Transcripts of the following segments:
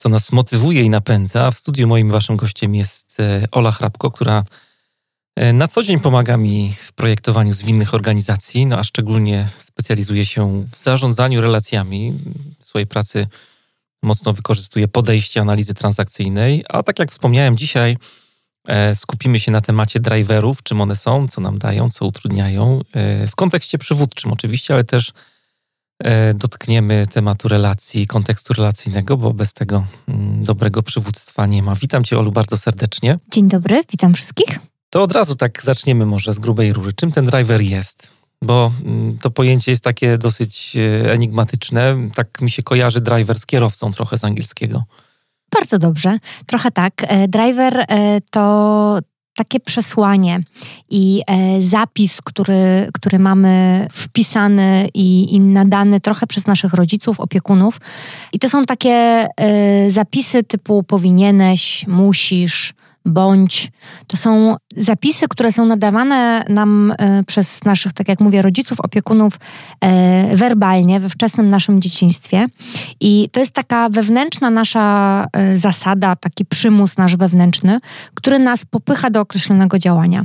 co nas motywuje i napędza. W studiu moim waszym gościem jest e, Ola Hrabko, która e, na co dzień pomaga mi w projektowaniu zwinnych organizacji, no a szczególnie specjalizuje się w zarządzaniu relacjami. W swojej pracy mocno wykorzystuje podejście analizy transakcyjnej, a tak jak wspomniałem dzisiaj, e, skupimy się na temacie driverów, czym one są, co nam dają, co utrudniają, w kontekście przywódczym oczywiście, ale też dotkniemy tematu relacji, kontekstu relacyjnego, bo bez tego mm, dobrego przywództwa nie ma. Witam Cię, Olu, bardzo serdecznie. Dzień dobry, witam wszystkich. To od razu tak zaczniemy może z grubej rury. Czym ten driver jest? Bo mm, to pojęcie jest takie dosyć e, enigmatyczne. Tak mi się kojarzy driver z kierowcą trochę z angielskiego. Bardzo dobrze, trochę tak. E, driver to takie przesłanie i e, zapis, który, który mamy wpisany i, i, nadany trochę przez naszych rodziców, opiekunów. I to są takie e, zapisy typu powinieneś, musisz, bądź. To są zapisy, które są nadawane nam e, przez naszych, tak jak mówię, rodziców, opiekunów e, werbalnie we wczesnym naszym dzieciństwie. I to jest taka wewnętrzna nasza e, zasada, taki przymus nasz wewnętrzny, który nas popycha do określonego działania.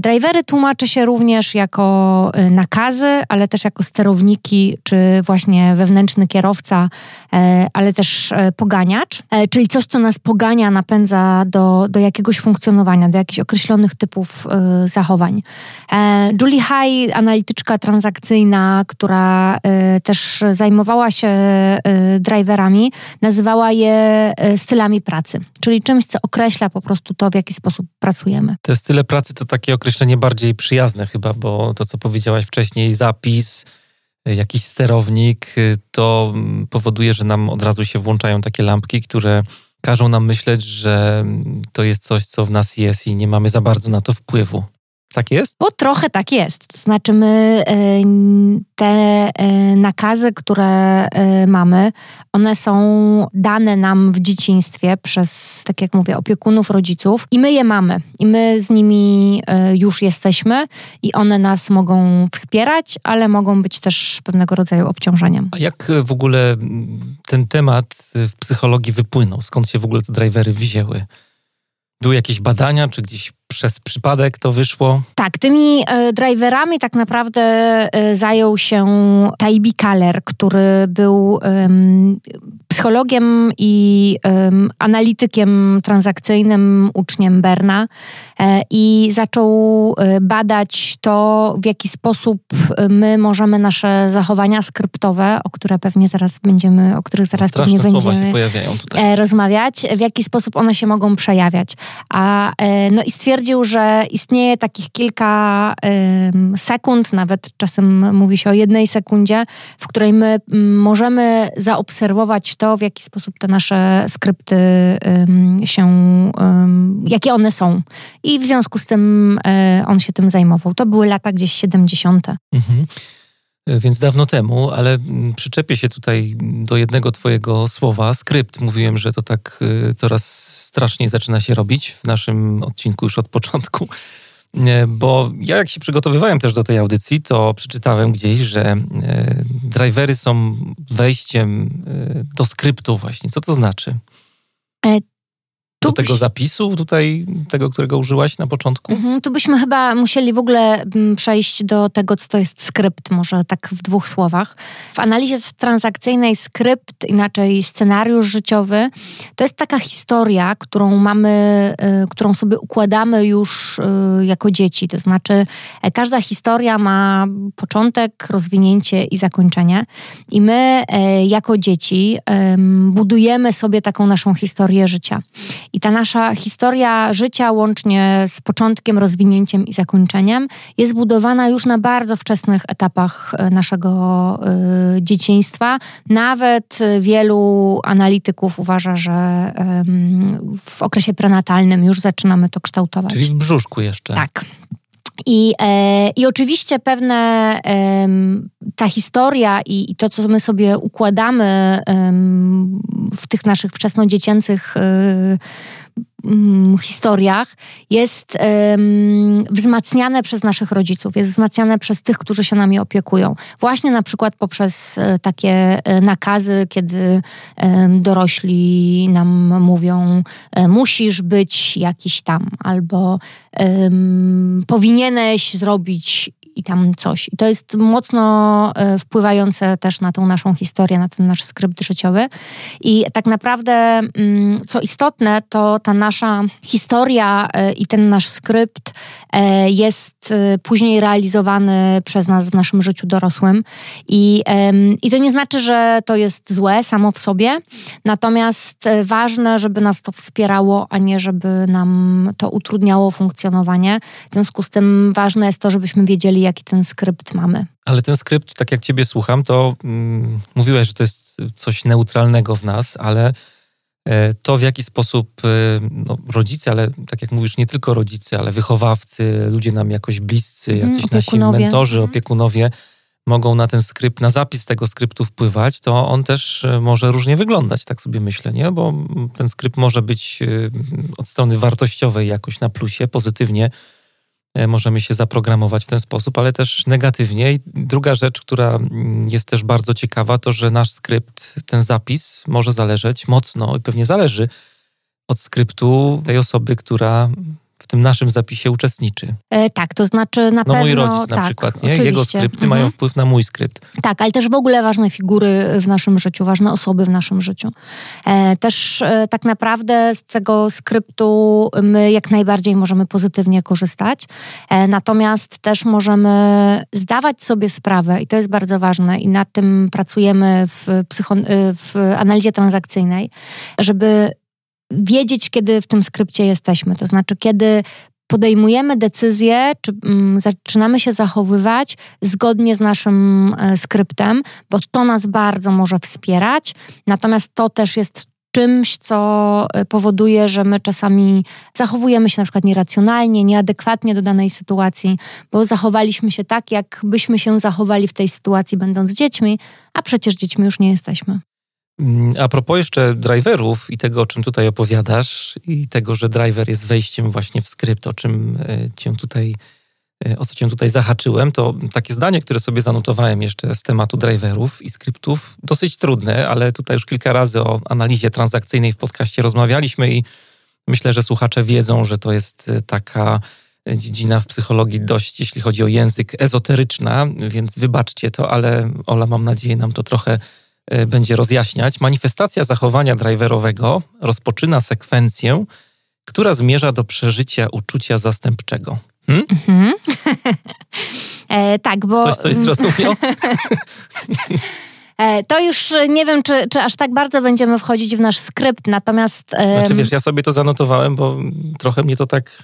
Drivery tłumaczy się również jako nakazy, ale też jako sterowniki, czy właśnie wewnętrzny kierowca, ale też poganiacz, czyli coś, co nas pogania, napędza do, do jakiegoś funkcjonowania, do jakichś określonych typów y, zachowań. E, Julie High, analityczka transakcyjna, która y, też zajmowała się y, driverami, nazywała je stylami pracy, czyli czymś, co określa po prostu to, w jaki sposób pracujemy. Te style pracy to takie określenie bardziej przyjazne chyba, bo to, co powiedziałaś wcześniej, zapis, jakiś sterownik, to mm, powoduje, że nam od razu się włączają takie lampki, które każą nam myśleć, że to jest coś, co w nas jest i nie mamy za bardzo na to wpływu. Tak jest? Bo trochę tak jest. Znaczy, my e, te e, nakazy, które e, mamy, one są dane nam w dzieciństwie przez, tak jak mówię, opiekunów, rodziców i my je mamy. I my z nimi już jesteśmy i one nas mogą wspierać, ale mogą być też pewnego rodzaju obciążeniem. A jak w ogóle ten temat w psychologii wypłynął? Skąd się w ogóle te drivery wzięły? Były jakieś badania, czy gdzieś przez przypadek to wyszło? Tak, tymi e, driverami tak naprawdę e, zajął się Taibi Kaler, który był psychologiem i analitykiem transakcyjnym, uczniem Berna e, i zaczął badać to, w jaki sposób my możemy nasze zachowania skryptowe, o które pewnie zaraz będziemy, o których zaraz pewnie będziemy rozmawiać, w jaki sposób one się mogą przejawiać. A, no i stwierdził, stwierdził, że istnieje takich kilka sekund, nawet czasem mówi się o jednej sekundzie, w której my możemy zaobserwować to, w jaki sposób te nasze skrypty się, jakie one są. I w związku z tym y, on się tym zajmował. To były lata gdzieś 70. Mhm więc dawno temu, ale przyczepię się tutaj do jednego Twojego słowa, skrypt. Mówiłem, że to tak y, coraz straszniej zaczyna się robić w naszym odcinku już od początku. Bo ja, jak się przygotowywałem też do tej audycji, to przeczytałem gdzieś, że e, drivery są wejściem e, do skryptu, właśnie. Co to znaczy? Do tego zapisu tutaj, tego, którego użyłaś na początku? Mhm, tu byśmy chyba musieli w ogóle mm, przejść do tego, co to jest skrypt, może tak w dwóch słowach. W analizie transakcyjnej skrypt, inaczej scenariusz życiowy, to jest taka historia, którą mamy, y, którą sobie układamy już y, jako dzieci. To znaczy e, każda historia ma początek, rozwinięcie i zakończenie. I my e, jako dzieci budujemy sobie taką naszą historię życia. I ta nasza historia życia, łącznie z początkiem, rozwinięciem i zakończeniem, jest budowana już na bardzo wczesnych etapach e, naszego y, dzieciństwa. Nawet wielu analityków uważa, że y, w okresie prenatalnym już zaczynamy to kształtować. Czyli w brzuszku jeszcze. Tak. I, e, I oczywiście pewne e, ta historia i, i, to, co my sobie układamy e, w tych naszych wczesnodziecięcych e, Mm, historiach jest um, wzmacniane przez naszych rodziców, jest wzmacniane przez tych, którzy się nami opiekują. Właśnie na przykład poprzez e, takie e, nakazy, kiedy um, dorośli nam mówią, e, musisz być jakiś tam, albo powinieneś zrobić i tam coś. I to jest mocno e, wpływające też na tą naszą historię, na ten nasz skrypt życiowy. I tak naprawdę, mm, co istotne, to ta nasza historia e, i ten nasz skrypt e, jest później realizowany przez nas w naszym życiu dorosłym. I, i to nie znaczy, że to jest złe samo w sobie, natomiast ważne, żeby nas to wspierało, a nie żeby nam to utrudniało funkcjonowanie. W związku z tym ważne jest to, żebyśmy wiedzieli, jaki ten skrypt mamy. Ale ten skrypt, tak jak ciebie słucham, to mm, mówiłeś, że to jest coś neutralnego w nas, ale e, to w jaki sposób e, no, rodzice, ale tak jak mówisz, nie tylko rodzice, ale wychowawcy, ludzie nam jakoś bliscy, mhm, jacyś nasi mentorzy, mhm. opiekunowie mogą na ten skrypt, na zapis tego skryptu wpływać, to on też e, może różnie wyglądać, tak sobie myślę, nie? Bo ten skrypt może być od strony wartościowej jakoś na plusie, pozytywnie możemy się zaprogramować w ten sposób, ale też negatywnie. I druga rzecz, która mm, jest też bardzo ciekawa, to że nasz skrypt, ten zapis może zależeć mocno i pewnie zależy od skryptu tej osoby, która tym naszym zapisie uczestniczy. E, tak, to znaczy na no, pewno... mój rodzic na tak, przykład, nie? Jego skrypty mhm. mają wpływ na mój skrypt. Tak, ale też w ogóle ważne figury w naszym życiu, ważne osoby w naszym życiu. E, też e, tak naprawdę z tego skryptu my jak najbardziej możemy pozytywnie korzystać, e, natomiast też możemy zdawać sobie sprawę, i to jest bardzo ważne, i nad tym pracujemy w, psycho, w analizie transakcyjnej, żeby wiedzieć, kiedy w tym skrypcie jesteśmy. To znaczy, kiedy podejmujemy decyzje, czy um, zaczynamy się zachowywać zgodnie z naszym e, skryptem, bo to nas bardzo może wspierać. Natomiast to też jest czymś, co e, powoduje, że my czasami zachowujemy się na przykład nieracjonalnie, nieadekwatnie do danej sytuacji, bo zachowaliśmy się tak, jakbyśmy się zachowali w tej sytuacji, będąc dziećmi, a przecież dziećmi już nie jesteśmy. Mm, a propos jeszcze driverów i tego, o czym tutaj opowiadasz, i tego, że driver jest wejściem właśnie w skrypt, o czym e, cię tutaj, e, o co cię tutaj zahaczyłem, to takie zdanie, które sobie zanotowałem jeszcze z tematu driverów i skryptów, dosyć trudne, ale tutaj już kilka razy o analizie transakcyjnej w podcaście rozmawialiśmy i myślę, że słuchacze wiedzą, że to jest e, taka dziedzina w psychologii dość, jeśli chodzi o język, ezoteryczna, więc wybaczcie to, ale Ola, mam nadzieję, nam to trochę będzie rozjaśniać. Manifestacja zachowania driverowego rozpoczyna sekwencję, która zmierza do przeżycia uczucia zastępczego. Hmm? Mhm. e, tak, bo. Ktoś coś zrozumiał? E, to już nie wiem, czy, czy aż tak bardzo będziemy wchodzić w nasz skrypt, natomiast. Znaczy wiesz, ja sobie to zanotowałem, bo trochę mnie to tak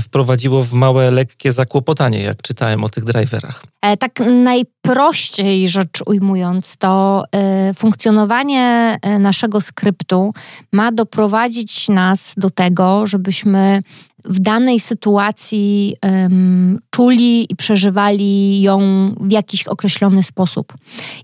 wprowadziło w małe, lekkie zakłopotanie, jak czytałem o tych driverach. E, tak najprościej rzecz ujmując, to e, funkcjonowanie e, naszego skryptu ma doprowadzić nas do tego, żebyśmy w danej sytuacji um, czuli i przeżywali ją w jakiś określony sposób.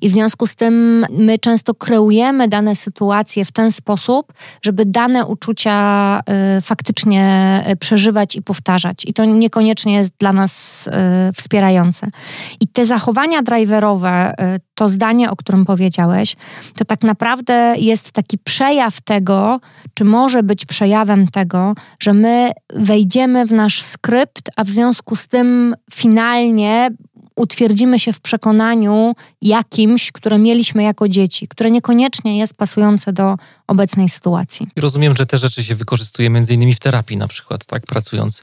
I w związku z tym my często kreujemy dane sytuacje w ten sposób, żeby dane uczucia y, faktycznie y, przeżywać i powtarzać. I to niekoniecznie jest dla nas y, wspierające. I te zachowania driverowe, y, to zdanie, o którym powiedziałeś, to tak naprawdę jest taki przejaw tego, czy może być przejawem tego, że my wejdziemy w nasz skrypt, a w związku z tym finalnie utwierdzimy się w przekonaniu jakimś, które mieliśmy jako dzieci, które niekoniecznie jest pasujące do obecnej sytuacji. Rozumiem, że te rzeczy się wykorzystuje między innymi w terapii na przykład, tak? Pracując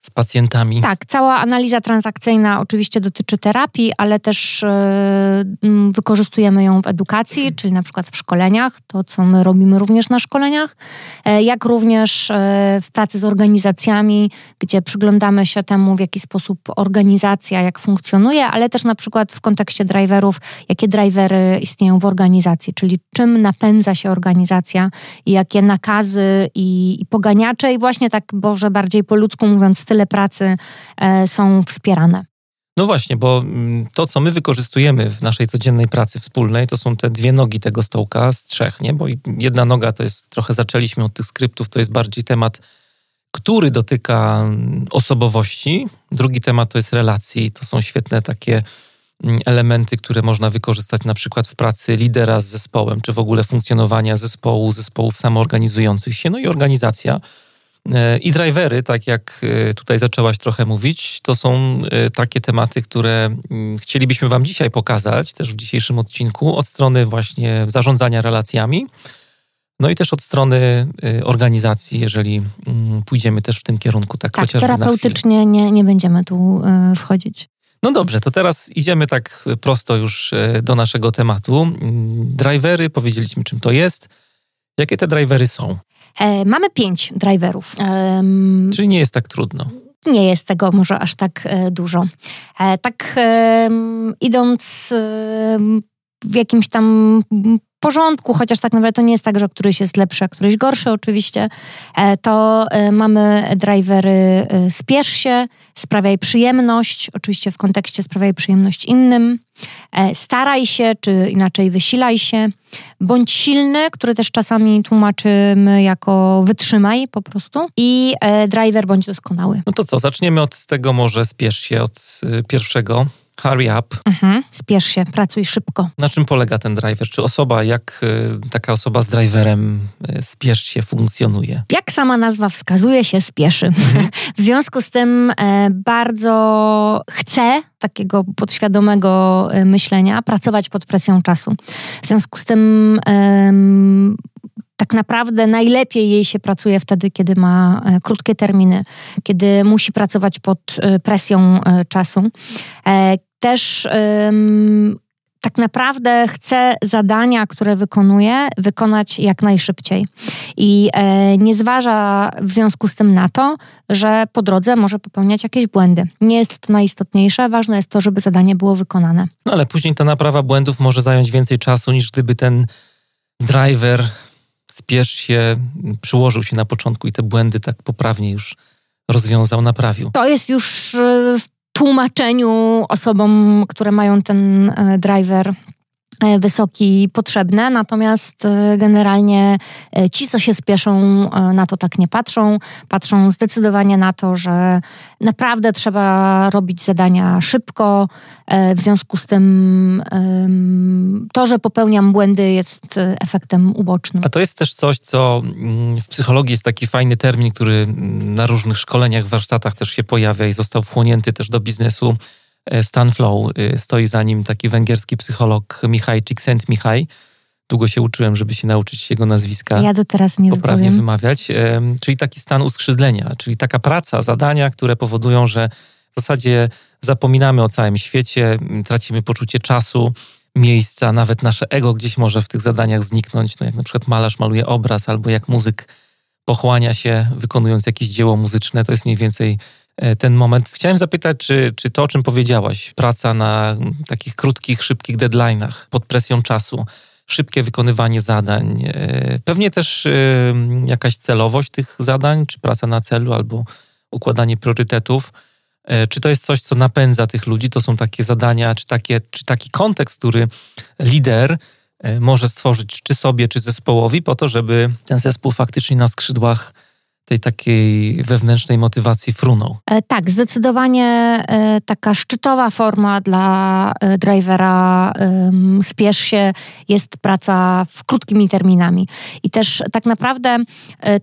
z pacjentami. Tak, cała analiza transakcyjna oczywiście dotyczy terapii, ale też yy, wykorzystujemy ją w edukacji, czyli na przykład w szkoleniach, to co my robimy również na szkoleniach, yy, jak również yy, w pracy z organizacjami, gdzie przyglądamy się temu, w jaki sposób organizacja, jak funkcjonuje, ale też na przykład w kontekście driverów, jakie drivery istnieją w organizacji, czyli czym napędza się organizacja i jakie nakazy i, i poganiacze i właśnie tak, Boże, bardziej po ludzku mówiąc, style pracy e, są wspierane. No właśnie, bo mm, to, co my wykorzystujemy w naszej codziennej pracy wspólnej, to są te dwie nogi tego stołka z trzech, nie? Bo jedna noga to jest, trochę zaczęliśmy od tych skryptów, to jest bardziej temat, który dotyka mm, osobowości. Drugi temat to jest relacji. To są świetne takie mm, elementy, które można wykorzystać na przykład w pracy lidera z zespołem, czy w ogóle funkcjonowania zespołu, zespołów samoorganizujących się. No i organizacja I drivery, tak jak e, tutaj zaczęłaś trochę mówić, to są e, takie tematy, które mm, chcielibyśmy Wam dzisiaj pokazać, też w dzisiejszym odcinku, od strony właśnie zarządzania relacjami, no i też od strony organizacji, jeżeli mm, pójdziemy też w tym kierunku, tak, tak terapeutycznie nie, nie będziemy tu wchodzić. No dobrze, to teraz idziemy tak prosto już do naszego tematu. Mm, drivery, powiedzieliśmy czym to jest. Jakie te drivery są? E, mamy pięć driverów. E, Czyli nie jest tak trudno. Nie jest tego może aż tak e, dużo. E, tak idąc w jakimś tam porządku, chociaż tak naprawdę to nie jest tak, że któryś jest lepszy, a któryś gorszy oczywiście, e, to e, mamy drivery e, spiesz się, sprawiaj przyjemność, oczywiście w kontekście sprawiaj przyjemność innym, staraj się, czy inaczej wysilaj się, bądź silny, który też czasami tłumaczymy jako wytrzymaj po prostu i driver bądź doskonały. No to co, zaczniemy od tego może spiesz się, od pierwszego Hurry up. Mhm. Spiesz się, pracuj szybko. Na czym polega ten driver? Czy osoba, jak y, taka osoba z driverem y, spiesz się, funkcjonuje? Jak sama nazwa wskazuje się, spieszy. Mhm. w związku z tym e, bardzo chcę takiego podświadomego myślenia pracować pod presją czasu. W związku z tym tak naprawdę najlepiej jej się pracuje wtedy, kiedy ma krótkie terminy, kiedy musi pracować pod presją czasu też tak naprawdę chcę zadania, które wykonuje, wykonać jak najszybciej. I e, nie zważa w związku z tym na to, że po drodze może popełniać jakieś błędy. Nie jest to najistotniejsze, ważne jest to, żeby zadanie było wykonane. No ale później ta naprawa błędów może zająć więcej czasu niż gdyby ten driver spiesz się, przyłożył się na początku i te błędy tak poprawnie już rozwiązał, naprawił. To jest już w tłumaczeniu osobom, które mają ten e, driver wysoki potrzebne, natomiast e, generalnie e, ci, co się spieszą, na to tak nie patrzą. Patrzą zdecydowanie na to, że naprawdę trzeba robić zadania szybko. W związku z tym to, że popełniam błędy, jest efektem ubocznym. A to jest też coś, co mm, w psychologii jest taki fajny termin, który mm, na różnych szkoleniach, warsztatach też się pojawia i został wchłonięty też do biznesu E, Stan Flow. E, stoi za nim taki węgierski psycholog Michaj Csikszentmihalyi. Długo się uczyłem, żeby się nauczyć jego nazwiska. Ja do teraz nie poprawnie wymawiać. E, czyli taki stan uskrzydlenia, czyli taka praca, zadania, które powodują, że w zasadzie zapominamy o całym świecie, tracimy poczucie czasu, miejsca, nawet nasze ego gdzieś może w tych zadaniach zniknąć. No jak na przykład malarz maluje obraz, albo jak muzyk pochłania się wykonując jakieś dzieło muzyczne. To jest mniej więcej E, ten moment. Chciałem zapytać, czy, czy to, o czym powiedziałaś, praca na takich krótkich, szybkich deadline'ach pod presją czasu, szybkie wykonywanie zadań, e, pewnie też e, jakaś celowość tych zadań, czy praca na celu, albo układanie priorytetów. Czy to jest coś, co napędza tych ludzi? To są takie zadania, czy, takie, czy taki kontekst, który lider może stworzyć czy sobie, czy zespołowi, po to, żeby ten zespół faktycznie na skrzydłach tej takiej wewnętrznej motywacji frunął. E, tak, zdecydowanie e, taka szczytowa forma dla e, drivera spiesz się jest praca w krótkimi terminami. I też tak naprawdę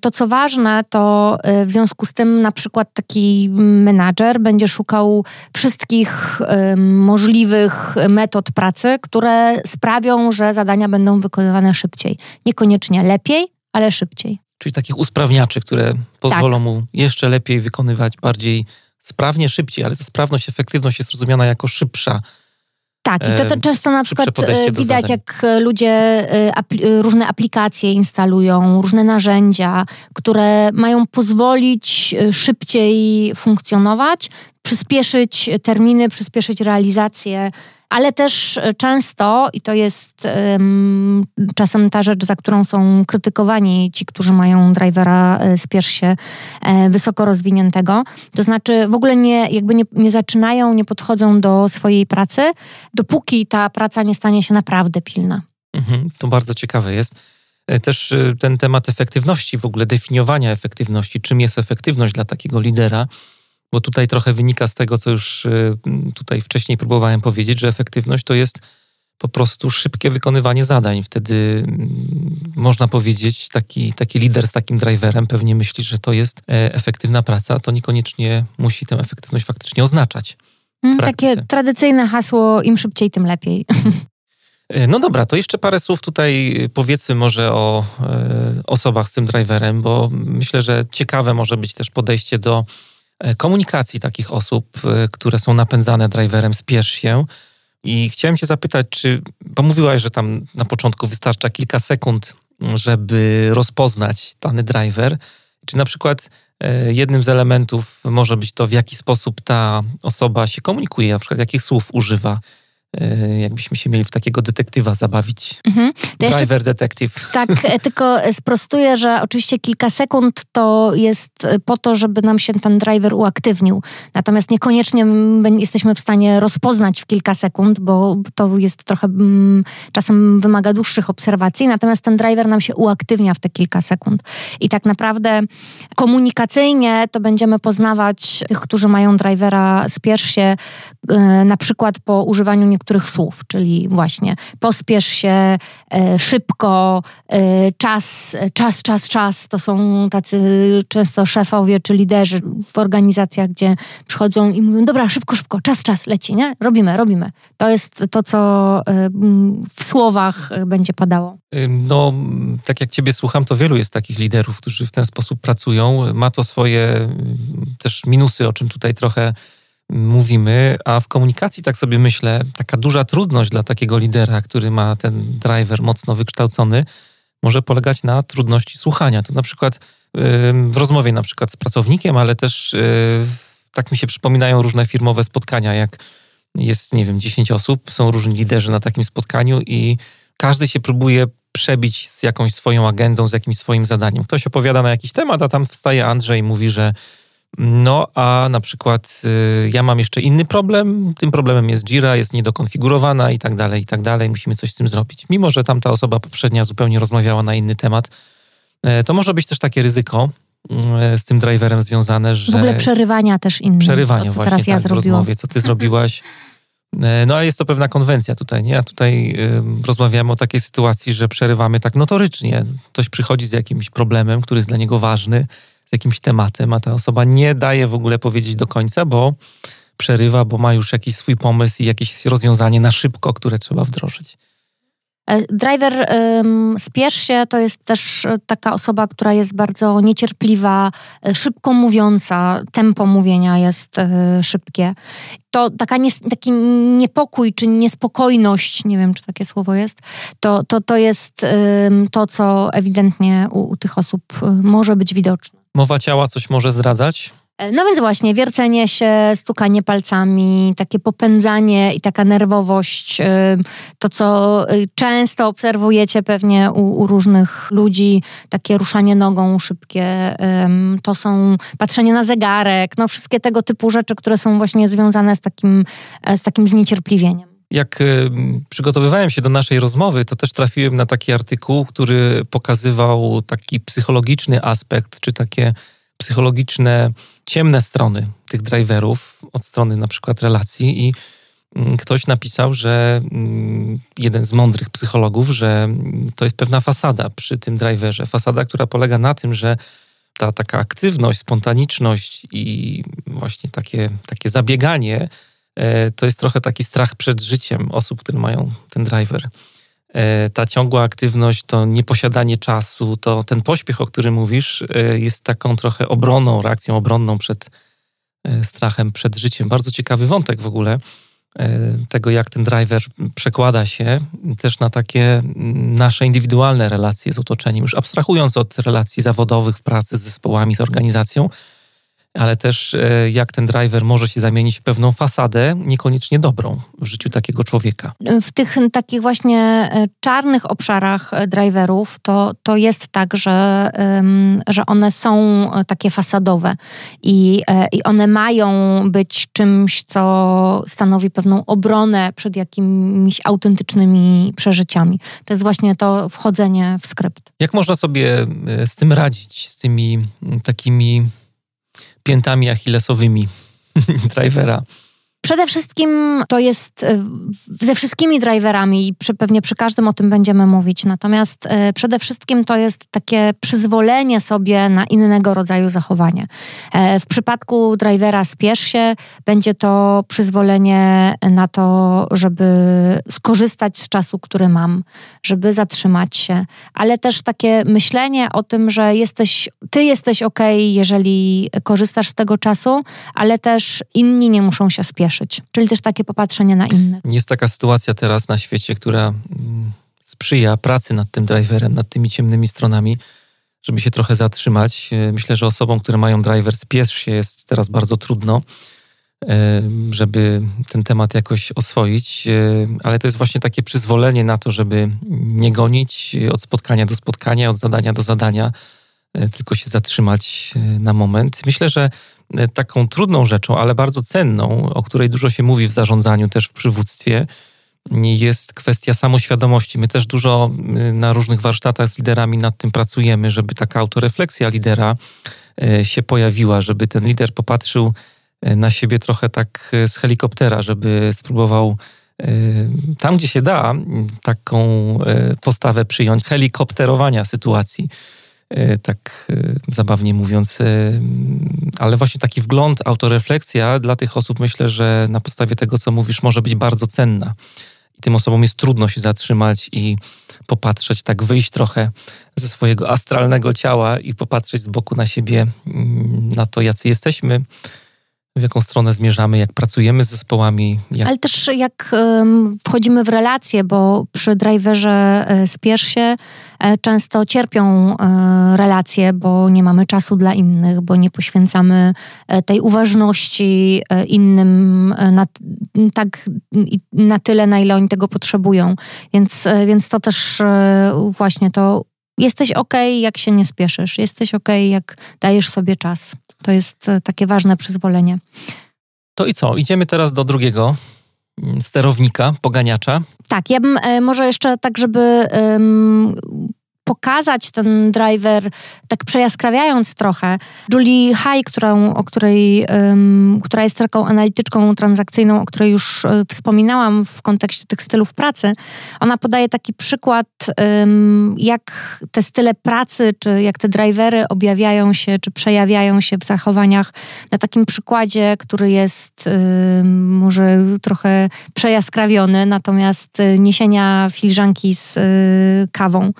to, co ważne, to w związku z tym na przykład taki menadżer będzie szukał wszystkich możliwych metod pracy, które sprawią, że zadania będą wykonywane szybciej. Niekoniecznie lepiej, ale szybciej. Czyli takich usprawniaczy, które pozwolą tak. mu jeszcze lepiej wykonywać, bardziej sprawnie, szybciej, ale ta sprawność, efektywność jest rozumiana jako szybsza tak, i to, to często na przykład e, widać, jak e, ludzie e, różne aplikacje instalują, różne narzędzia, które mają pozwolić szybciej funkcjonować, przyspieszyć terminy, przyspieszyć realizację ale też e, często, i to jest um, czasem ta rzecz, za którą są krytykowani ci, którzy mają drivera e, spiesz się e, wysoko rozwiniętego, to znaczy w ogóle nie, jakby nie, nie zaczynają, nie podchodzą do swojej pracy, dopóki ta praca nie stanie się naprawdę pilna. Mhm, to bardzo ciekawe jest. E, też ten temat efektywności, w ogóle definiowania efektywności, czym jest efektywność dla takiego lidera bo tutaj trochę wynika z tego, co już y, tutaj wcześniej próbowałem powiedzieć, że efektywność to jest po prostu szybkie wykonywanie zadań. Wtedy mm, można powiedzieć, taki, taki lider z takim driverem pewnie myśli, że to jest e, efektywna praca, to niekoniecznie musi tę efektywność faktycznie oznaczać. Mm, takie tradycyjne hasło, im szybciej, tym lepiej. E, no dobra, to jeszcze parę słów tutaj powiedzmy może o e, osobach z tym driverem, bo myślę, że ciekawe może być też podejście do komunikacji takich osób, e, które są napędzane driverem, spiesz się. I chciałem Cię zapytać, czy, bo mówiłaś, że tam na początku wystarcza kilka sekund, żeby rozpoznać dany driver. Czy na przykład e, jednym z elementów może być to, w jaki sposób ta osoba się komunikuje, na przykład jakich słów używa? E, jakbyśmy się mieli w takiego detektywa zabawić. Mhm. Driver jeszcze, detektyw. Tak, e, tylko sprostuję, że oczywiście kilka sekund to jest e, po to, żeby nam się ten driver uaktywnił. Natomiast niekoniecznie jesteśmy w stanie rozpoznać w kilka sekund, bo to jest trochę czasem wymaga dłuższych obserwacji. Natomiast ten driver nam się uaktywnia w te kilka sekund. I tak naprawdę komunikacyjnie to będziemy poznawać tych, którzy mają drivera spiesz się, na przykład po używaniu niektórych niektórych słów, czyli właśnie pospiesz się, e, szybko, e, czas, czas, czas, czas. To są tacy często szefowie czy liderzy w organizacjach, gdzie przychodzą i mówią, dobra, szybko, szybko, czas, czas, leci, nie? Robimy, robimy. To jest to, co e, w słowach będzie padało. No, tak jak ciebie słucham, to wielu jest takich liderów, którzy w ten sposób pracują. Ma to swoje też minusy, o czym tutaj trochę mówimy, a w komunikacji, tak sobie myślę, taka duża trudność dla takiego lidera, który ma ten driver mocno wykształcony, może polegać na trudności słuchania. To na przykład w rozmowie na przykład z pracownikiem, ale też y, tak mi się przypominają różne firmowe spotkania, jak jest, nie wiem, 10 osób, są różni liderzy na takim spotkaniu i każdy się próbuje przebić z jakąś swoją agendą, z jakimś swoim zadaniem. Ktoś opowiada na jakiś temat, a tam wstaje Andrzej i mówi, że no, a na przykład y, ja mam jeszcze inny problem. Tym problemem jest Jira, jest niedokonfigurowana i tak dalej, i tak dalej. Musimy coś z tym zrobić. Mimo, że tamta osoba poprzednia zupełnie rozmawiała na inny temat, e, to może być też takie ryzyko e, z tym driverem związane, że... W ogóle przerywania też to, co właśnie, teraz ja tak, zrobiłam. w rozmowie, co ty zrobiłaś. E, no ale jest to pewna konwencja tutaj, nie? A tutaj y, rozmawiamy o takiej sytuacji, że przerywamy tak notorycznie. Ktoś przychodzi z jakimś problemem, który jest dla niego ważny, jakimś tematem, a ta osoba nie daje w ogóle powiedzieć do końca, bo przerywa, bo ma już jakiś swój pomysł i jakieś rozwiązanie na szybko, które trzeba wdrożyć. E, driver um, spiesz się to jest też e, taka osoba, która jest bardzo niecierpliwa, e, szybko mówiąca, tempo mówienia jest e, szybkie. To taka taki niepokój czy niespokojność, nie wiem czy takie słowo jest, to, to, to jest um, to, co ewidentnie u, u tych osób może być widoczne. Mowa ciała coś może zdradzać? E, no więc właśnie, wiercenie się, stukanie palcami, takie popędzanie i taka nerwowość, e, to co e, często obserwujecie pewnie u, u, różnych ludzi, takie ruszanie nogą szybkie, to są patrzenie na zegarek, no wszystkie tego typu rzeczy, które są właśnie związane z takim, z takim zniecierpliwieniem. Jak przygotowywałem się do naszej rozmowy, to też trafiłem na taki artykuł, który pokazywał taki psychologiczny aspekt, czy takie psychologiczne, ciemne strony tych driverów, od strony na przykład relacji i mm, ktoś napisał, że mm, jeden z mądrych psychologów, że to jest pewna fasada przy tym driverze. Fasada, która polega na tym, że ta taka aktywność, spontaniczność i właśnie takie, takie zabieganie to jest trochę taki strach przed życiem osób, które mają ten driver. e, ta ciągła aktywność, to nieposiadanie czasu, to ten pośpiech, o którym mówisz, e, jest taką trochę obronną, reakcją obronną przed strachem, przed życiem. Bardzo ciekawy wątek w ogóle tego, jak ten driver przekłada się też na takie nasze indywidualne relacje z otoczeniem, już abstrahując od relacji zawodowych pracy z zespołami, z organizacją, ale też e, jak ten driver może się zamienić w pewną fasadę, niekoniecznie dobrą w życiu takiego człowieka. W tych takich właśnie e, czarnych obszarach e, driverów to, to jest tak, że, że one są takie fasadowe i, i one mają być czymś, co stanowi pewną obronę przed jakimiś autentycznymi przeżyciami. To jest właśnie to wchodzenie w skrypt. Jak można sobie z tym radzić, z tymi takimi piętami achillesowymi drivera. Przede wszystkim to jest e, ze wszystkimi driverami i przy, pewnie przy każdym o tym będziemy mówić. Natomiast e, przede wszystkim to jest takie przyzwolenie sobie na innego rodzaju zachowanie. E, w przypadku drivera spiesz się, będzie to przyzwolenie na to, żeby skorzystać z czasu, który mam, żeby zatrzymać się, ale też takie myślenie o tym, że jesteś, ty jesteś ok, jeżeli korzystasz z tego czasu, ale też inni nie muszą się spieszyć cieszyć. Czyli też takie popatrzenie na innych. Jest taka sytuacja teraz na świecie, która mm, sprzyja pracy nad tym driverem, nad tymi ciemnymi stronami, żeby się trochę zatrzymać. E, myślę, że osobom, które mają driver, spiesz się jest teraz bardzo trudno, e, żeby ten temat jakoś oswoić, e, ale to jest właśnie takie przyzwolenie na to, żeby nie gonić od spotkania do spotkania, od zadania do zadania, tylko się zatrzymać na moment. Myślę, że taką trudną rzeczą, ale bardzo cenną, o której dużo się mówi w zarządzaniu, też w przywództwie, jest kwestia samoświadomości. My też dużo e, na różnych warsztatach z liderami nad tym pracujemy, żeby taka autorefleksja lidera e, się pojawiła, żeby ten lider popatrzył na siebie trochę tak z helikoptera, żeby spróbował tam, gdzie się da, taką postawę przyjąć helikopterowania sytuacji E, tak e, zabawnie mówiąc. E, ale właśnie taki wgląd, autorefleksja dla tych osób myślę, że na podstawie tego, co mówisz, może być bardzo cenna. I tym osobom jest trudno się zatrzymać i popatrzeć, tak wyjść trochę ze swojego astralnego ciała i popatrzeć z boku na siebie, mm, na to, jacy jesteśmy, w jaką stronę zmierzamy, jak pracujemy z zespołami. Jak... Ale też jak um, wchodzimy w relacje, bo przy driverze e, spiesz się e, często cierpią e, relacje, bo nie mamy czasu dla innych, bo nie poświęcamy e, tej uważności e, innym e, na, tak, na tyle, na ile oni tego potrzebują. Więc, więc to też właśnie to jesteś ok, jak się nie spieszysz. Jesteś ok, jak dajesz sobie czas. To jest e, takie ważne przyzwolenie. To i co? Idziemy teraz do drugiego mm, sterownika, poganiacza. Tak, ja bym e, może jeszcze tak, żeby pokazać ten driver, tak przejaskrawiając trochę. Julie High, którą, o której, um, która jest taką analityczką transakcyjną, o której już um, wspominałam w kontekście tych stylów pracy, ona podaje taki przykład, um, jak te style pracy, czy jak te drivery objawiają się, czy przejawiają się w zachowaniach na takim przykładzie, który jest może trochę przejaskrawiony, natomiast y, niesienia filiżanki z y, kawą.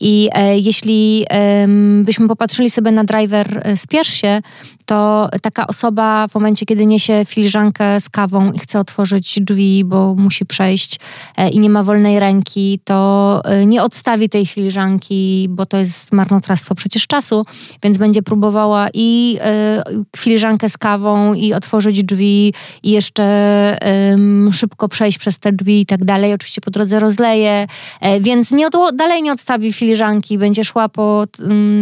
I e, jeśli e, byśmy popatrzyli sobie na driver e, spiesz się, to taka osoba w momencie, kiedy niesie filiżankę z kawą i chce otworzyć drzwi, bo musi przejść e, i nie ma wolnej ręki, to e, nie odstawi tej filiżanki, bo to jest marnotrawstwo przecież czasu, więc będzie próbowała i e, filiżankę z kawą i otworzyć drzwi i jeszcze szybko przejść przez te drzwi i tak dalej. Oczywiście po drodze rozleje, więc nie dalej nie odstawi filiżanki, będzie szła po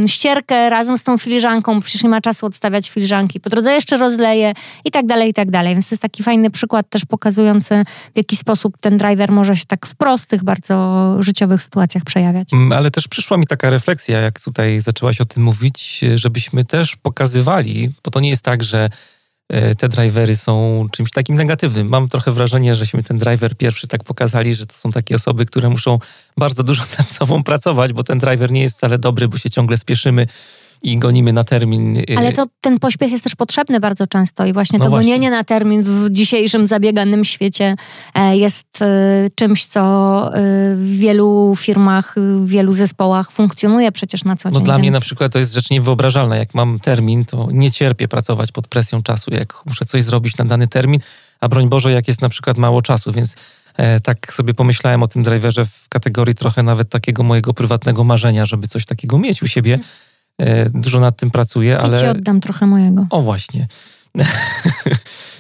ścierkę razem z tą filiżanką, bo przecież nie ma czasu odstawiać filiżanki, po drodze jeszcze rozleje i tak dalej, i tak dalej. Więc to jest taki fajny przykład też pokazujący, w jaki sposób ten driver może się tak w prostych, bardzo życiowych sytuacjach przejawiać. Mm, ale też przyszła mi taka refleksja, jak tutaj zaczęłaś o tym mówić, żebyśmy też pokazywali, bo to nie jest tak, że te drivery są czymś takim negatywnym. Mam trochę wrażenie, żeśmy ten driver pierwszy tak pokazali, że to są takie osoby, które muszą bardzo dużo nad sobą pracować, bo ten driver nie jest wcale dobry, bo się ciągle spieszymy, i gonimy na termin. Y, Ale to ten pośpiech jest też potrzebny bardzo często i właśnie no to właśnie. gonienie na termin w dzisiejszym zabieganym świecie e, jest e, czymś, co e, w wielu firmach, w wielu zespołach funkcjonuje przecież na co dzień. No dla więc... mnie na przykład to jest rzecz niewyobrażalna. Jak mam termin, to nie cierpię pracować pod presją czasu. Jak muszę coś zrobić na dany termin, a broń Boże, jak jest na przykład mało czasu, więc tak sobie pomyślałem o tym driverze w kategorii trochę nawet takiego mojego prywatnego marzenia, żeby coś takiego mieć u siebie. E, dużo nad tym pracuję, ale... Ja ci oddam trochę mojego. O właśnie.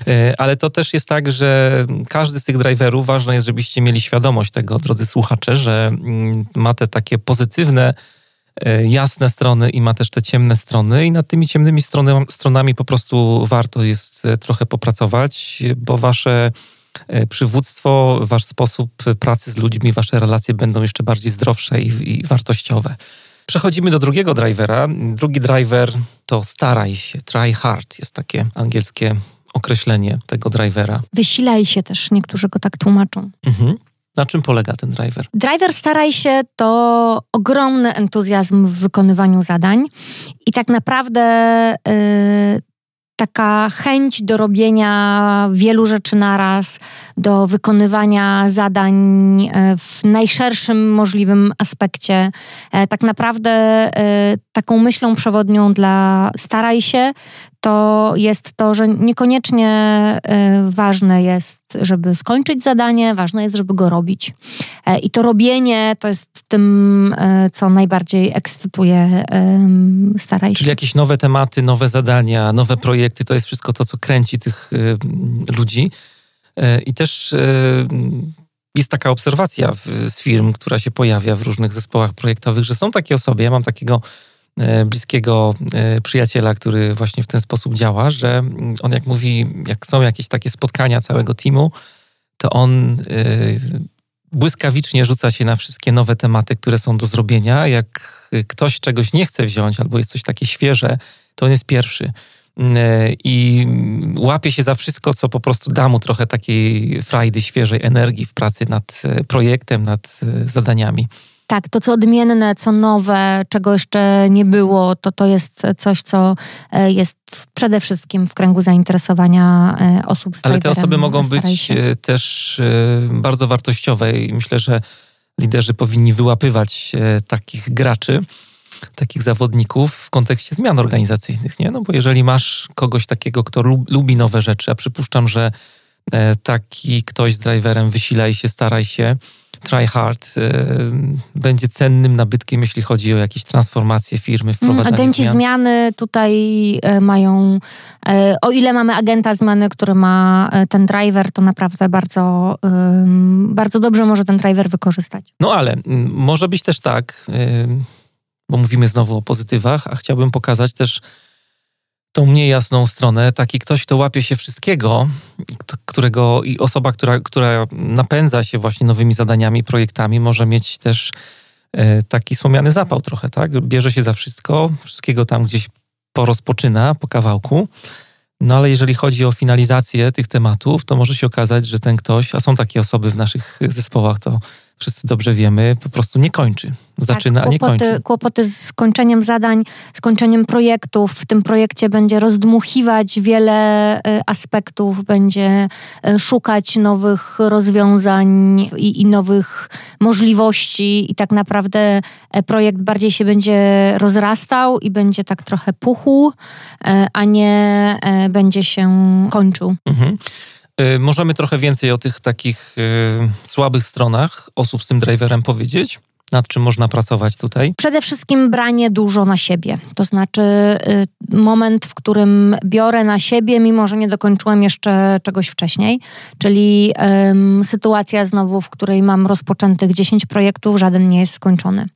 E, ale to też jest tak, że każdy z tych driverów, ważne jest, żebyście mieli świadomość tego, drodzy słuchacze, że mm, ma te takie pozytywne, jasne strony i ma też te ciemne strony i nad tymi ciemnymi stronami po prostu warto jest trochę popracować, bo wasze E, przywództwo, wasz sposób pracy z ludźmi, wasze relacje będą jeszcze bardziej zdrowsze i, i wartościowe. Przechodzimy do drugiego drivera. Drugi driver to staraj się, try hard jest takie angielskie określenie tego drivera. Wysilaj się też, niektórzy go tak tłumaczą. Mhm. Na czym polega ten driver? Driver staraj się to ogromny entuzjazm w wykonywaniu zadań i tak naprawdę yy, taka chęć do robienia wielu rzeczy naraz, do wykonywania zadań e, w najszerszym możliwym aspekcie. E, tak naprawdę e, taką myślą przewodnią dla staraj się to jest to, że niekoniecznie ważne jest, żeby skończyć zadanie, ważne jest, żeby go robić. I to robienie to jest tym, co najbardziej ekscytuje staraj się. Czyli jakieś nowe tematy, nowe zadania, nowe projekty, to jest wszystko to, co kręci tych ludzi. E, I też e, jest taka obserwacja z firm, która się pojawia w różnych zespołach projektowych, że są takie osoby. Ja mam takiego e, bliskiego przyjaciela, który właśnie w ten sposób działa, że on jak mówi, jak są jakieś takie spotkania całego teamu, to on błyskawicznie rzuca się na wszystkie nowe tematy, które są do zrobienia. Jak ktoś czegoś nie chce wziąć albo jest coś takie świeże, to on jest pierwszy. E, i łapie się za wszystko, co po prostu da mu trochę takiej frajdy, świeżej energii w pracy nad e, projektem, nad e, zadaniami. Tak, to co odmienne, co nowe, czego jeszcze nie było, to to jest coś, co jest przede wszystkim w kręgu zainteresowania osób z Ale te osoby mogą być też bardzo wartościowe i myślę, że liderzy powinni wyłapywać takich graczy takich zawodników w kontekście zmian organizacyjnych, nie? No bo jeżeli masz kogoś takiego, kto lubi nowe rzeczy, a przypuszczam, że e, taki ktoś z driverem wysilaj się, staraj się, try hard, e, będzie cennym nabytkiem, jeśli chodzi o jakieś transformacje firmy, mm, wprowadzanie Agenci zmian. zmiany tutaj e, mają, o ile mamy agenta zmiany, który ma ten driver, to naprawdę bardzo, bardzo dobrze może ten driver wykorzystać. No ale mm, może być też tak, bo mówimy znowu o pozytywach, a chciałbym pokazać też tą mniej jasną stronę. Taki ktoś, kto łapie się wszystkiego, którego i osoba, która, która napędza się właśnie nowymi zadaniami, projektami, może mieć też e, taki słomiany zapał trochę, tak? Bierze się za wszystko, wszystkiego tam gdzieś porozpoczyna po kawałku. No ale jeżeli chodzi o finalizację tych tematów, to może się okazać, że ten ktoś, a są takie osoby w naszych zespołach, to wszyscy dobrze wiemy, po prostu nie kończy. Zaczyna, tak, kłopoty, a nie kończy. Kłopoty z skończeniem zadań, skończeniem projektów. W tym projekcie będzie rozdmuchiwać wiele y, aspektów, będzie y, szukać nowych rozwiązań i, i nowych możliwości i tak naprawdę e, projekt bardziej się będzie rozrastał i będzie tak trochę puchł, e, a nie e, będzie się kończył. Mhm. Y, możemy trochę więcej o tych takich y, słabych stronach osób z tym driverem powiedzieć? Nad czym można pracować tutaj? Przede wszystkim branie dużo na siebie. To znaczy y, moment, w którym biorę na siebie, mimo że nie dokończyłem jeszcze czegoś wcześniej. Czyli sytuacja znowu, w której mam rozpoczętych 10 projektów, żaden nie jest skończony.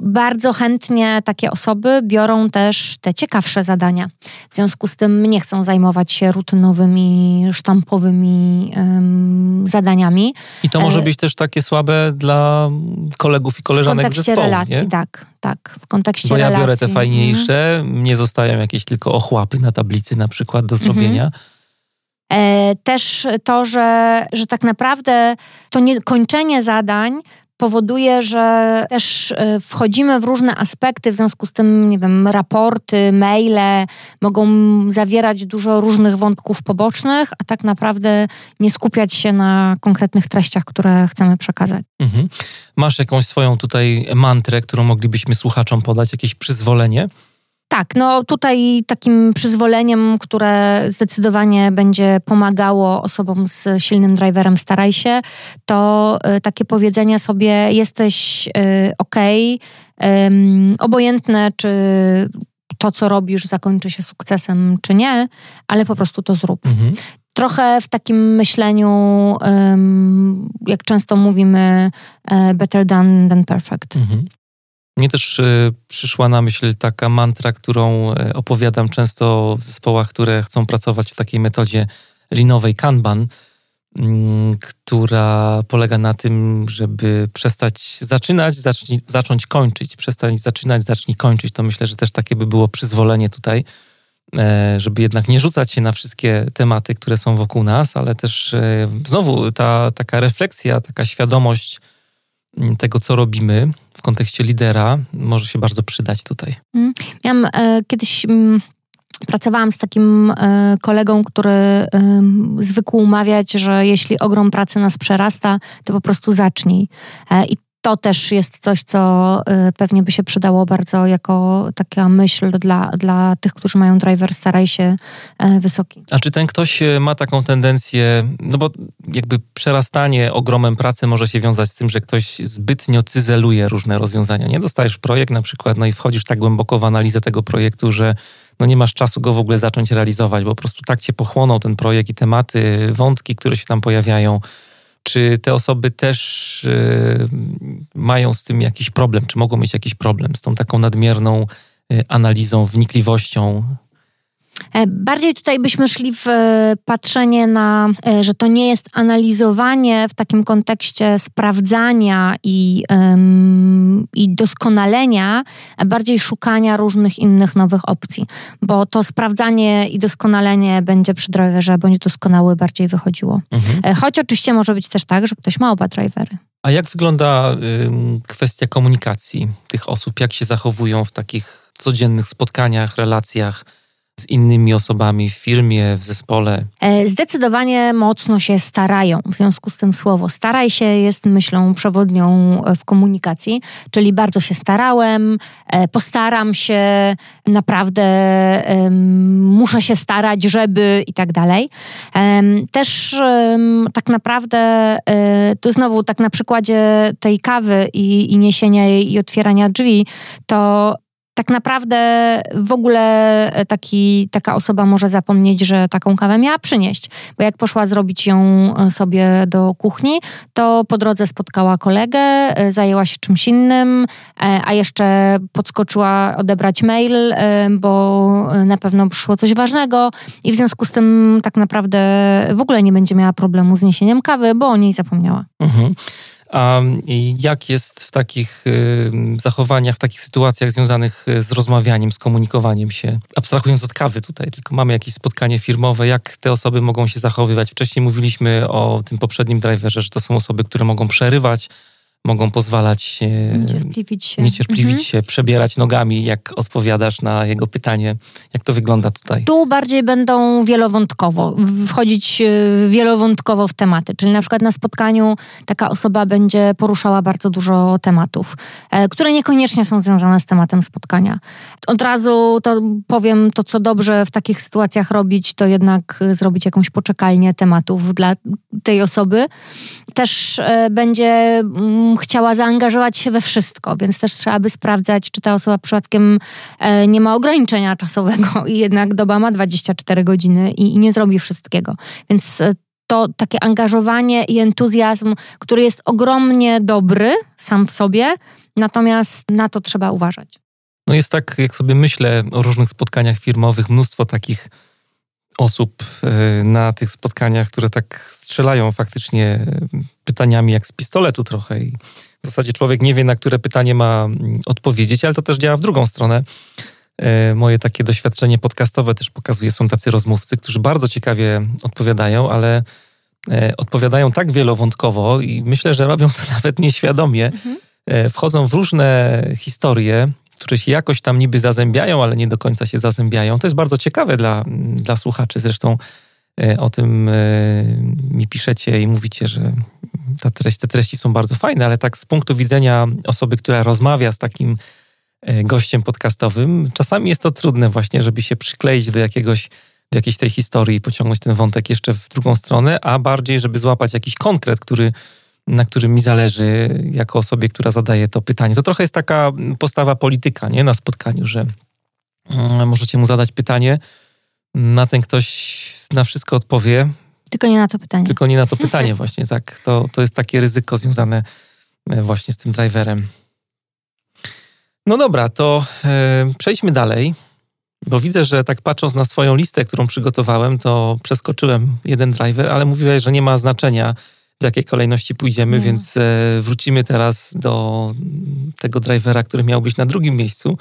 Bardzo chętnie takie osoby biorą też te ciekawsze zadania. W związku z tym nie chcą zajmować się rutynowymi, sztampowymi um, zadaniami. I to może e, być też takie słabe dla kolegów i koleżanek W kontekście zespołu, relacji, nie? tak, tak. W kontekście Bo ja relacji. biorę te fajniejsze, mhm. nie zostają jakieś tylko ochłapy na tablicy na przykład do zrobienia. Mhm. Też to, że, że tak naprawdę to nie, kończenie zadań powoduje, że też e, wchodzimy w różne aspekty, w związku z tym, nie wiem, raporty, maile mogą zawierać dużo różnych wątków pobocznych, a tak naprawdę nie skupiać się na konkretnych treściach, które chcemy przekazać. Mhm. Masz jakąś swoją tutaj mantrę, którą moglibyśmy słuchaczom podać, jakieś przyzwolenie? Tak, no tutaj takim przyzwoleniem, które zdecydowanie będzie pomagało osobom z silnym driverem staraj się, to y, takie powiedzenie sobie jesteś y, ok, obojętne czy to, co robisz, zakończy się sukcesem, czy nie, ale po prostu to zrób. Mhm. Trochę w takim myśleniu, jak często mówimy, e, better than, than perfect. Mhm. Mnie też e, przyszła na myśl taka mantra, którą e, opowiadam często w zespołach, które chcą pracować w takiej metodzie linowej Kanban, mm, która polega na tym, żeby przestać zaczynać, zacznij, zacząć kończyć. Przestać zaczynać, zacznij kończyć. To myślę, że też takie by było przyzwolenie tutaj, e, żeby jednak nie rzucać się na wszystkie tematy, które są wokół nas, ale też znowu ta taka refleksja, taka świadomość mm, tego, co robimy, w kontekście lidera może się bardzo przydać tutaj. Mm. Miałam e, kiedyś... Mm, pracowałam z takim e, kolegą, który e, zwykł mawiać, że jeśli ogrom pracy nas przerasta, to po prostu zacznij. E, I to też jest coś, co y, pewnie by się przydało bardzo jako taka myśl dla, dla tych, którzy mają driver staraj się e, wysoki. A czy ten ktoś e, ma taką tendencję, no bo jakby przerastanie ogromem pracy może się wiązać z tym, że ktoś zbytnio cyzeluje różne rozwiązania. Nie dostajesz projekt na przykład, no i wchodzisz tak głęboko w analizę tego projektu, że no nie masz czasu go w ogóle zacząć realizować, bo po prostu tak cię pochłonął ten projekt i tematy, wątki, które się tam pojawiają, czy te osoby też y, mają z tym jakiś problem, czy mogą mieć jakiś problem z tą taką nadmierną y, analizą, wnikliwością bardziej tutaj byśmy szli w e, patrzenie na, e, że to nie jest analizowanie w takim kontekście sprawdzania i, i doskonalenia, a bardziej szukania różnych innych nowych opcji, bo to sprawdzanie i doskonalenie będzie przy driverze bądź doskonały bardziej wychodziło. Mhm. Choć oczywiście może być też tak, że ktoś ma oba drivery. A jak wygląda y, kwestia komunikacji tych osób? Jak się zachowują w takich codziennych spotkaniach, relacjach? Z innymi osobami w firmie, w zespole? E, zdecydowanie mocno się starają. W związku z tym słowo staraj się jest myślą przewodnią w komunikacji, czyli bardzo się starałem, e, postaram się, naprawdę muszę się starać, żeby i tak dalej. Też tak naprawdę, e, to znowu tak na przykładzie tej kawy i, i niesienia jej i otwierania drzwi, to tak naprawdę w ogóle e, taki, taka osoba może zapomnieć, że taką kawę miała przynieść. Bo jak poszła zrobić ją e, sobie do kuchni, to po drodze spotkała kolegę, e, zajęła się czymś innym, a jeszcze podskoczyła odebrać mail, bo na pewno przyszło coś ważnego i w związku z tym tak naprawdę w ogóle nie będzie miała problemu z niesieniem kawy, bo o niej zapomniała. Mhm. A jak jest w takich zachowaniach, w takich sytuacjach związanych y, z rozmawianiem, z komunikowaniem się? Abstrahując od kawy tutaj, tylko mamy jakieś spotkanie firmowe, jak te osoby mogą się zachowywać? Wcześniej mówiliśmy o tym poprzednim driverze, że to są osoby, które mogą przerywać, mogą pozwalać niecierpliwić się, niecierpliwić mhm. się przebierać nogami, jak odpowiadasz na jego pytanie. Jak to wygląda tutaj? Tu bardziej będą wielowątkowo, wchodzić e, wielowątkowo w tematy. Czyli na przykład na spotkaniu taka osoba będzie poruszała bardzo dużo tematów, e, które niekoniecznie są związane z tematem spotkania. Od razu to powiem to, co dobrze w takich sytuacjach robić, to jednak zrobić jakąś poczekalnię tematów dla tej osoby. Też e, będzie chciała zaangażować się we wszystko, więc też trzeba by sprawdzać, czy ta osoba przypadkiem e, nie ma ograniczenia czasowego i jednak doba ma 24 godziny i, i nie zrobi wszystkiego. Więc e, to takie angażowanie i entuzjazm, który jest ogromnie dobry sam w sobie, natomiast na to trzeba uważać. No jest tak, jak sobie myślę o różnych spotkaniach firmowych, mnóstwo takich osób e, na tych spotkaniach, które tak strzelają faktycznie pytaniami jak z pistoletu trochę. I w zasadzie człowiek nie wie, na które pytanie ma mm, odpowiedzieć, ale to też działa w drugą stronę. E, moje takie doświadczenie podcastowe też pokazuje, są tacy rozmówcy, którzy bardzo ciekawie odpowiadają, ale odpowiadają tak wielowątkowo i myślę, że robią to nawet nieświadomie. Mhm. Wchodzą w różne historie, które się jakoś tam niby zazębiają, ale nie do końca się zazębiają. To jest bardzo ciekawe dla, dla słuchaczy. Zresztą e, o tym e, mi piszecie i mówicie, że ta treść, te treści są bardzo fajne, ale tak z punktu widzenia osoby, która rozmawia z takim e, gościem podcastowym, czasami jest to trudne właśnie, żeby się przykleić do jakiegoś do jakiejś tej historii i pociągnąć ten wątek jeszcze w drugą stronę, a bardziej, żeby złapać jakiś konkret, który na którym mi zależy jako osobie, która zadaje to pytanie. To trochę jest taka postawa polityka nie? na spotkaniu, że mm, możecie mu zadać pytanie, na ten ktoś na wszystko odpowie. Tylko nie na to pytanie. Tylko nie na to pytanie właśnie, tak. To, to jest takie ryzyko związane e, właśnie z tym driverem. No dobra, to e, przejdźmy dalej, bo widzę, że tak patrząc na swoją listę, którą przygotowałem, to przeskoczyłem jeden driver, ale mówiłeś, że nie ma znaczenia, w jakiej kolejności pójdziemy, więc e, wrócimy teraz do tego drivera, który miał być na drugim miejscu.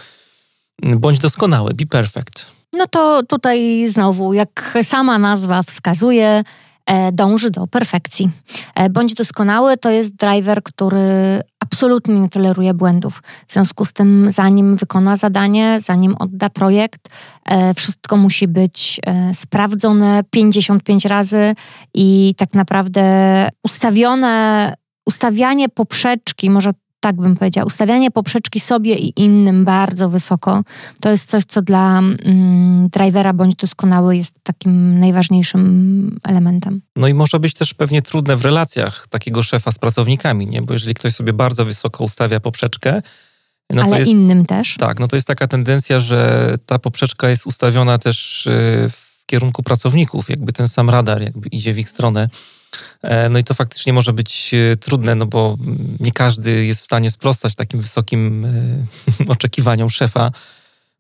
Bądź doskonały, be perfect. No to tutaj znowu, jak sama nazwa wskazuje, dąży do perfekcji. E, bądź doskonały to jest driver, który absolutnie nie toleruje błędów. W związku z tym, zanim wykona zadanie, zanim odda projekt, e, wszystko musi być sprawdzone 55 razy i tak naprawdę ustawione ustawianie poprzeczki, może tak bym powiedziała, ustawianie poprzeczki sobie i innym bardzo wysoko, to jest coś, co dla mm, drivera bądź doskonały jest takim najważniejszym elementem. No i może być też pewnie trudne w relacjach takiego szefa z pracownikami, nie? Bo jeżeli ktoś sobie bardzo wysoko ustawia poprzeczkę, no Ale jest, innym też. Tak, no to jest taka tendencja, że ta poprzeczka jest ustawiona też y, w kierunku pracowników, jakby ten sam radar jakby idzie w ich stronę. E, no i to faktycznie może być e, trudne, no bo nie każdy jest w stanie sprostać takim wysokim e, oczekiwaniom szefa.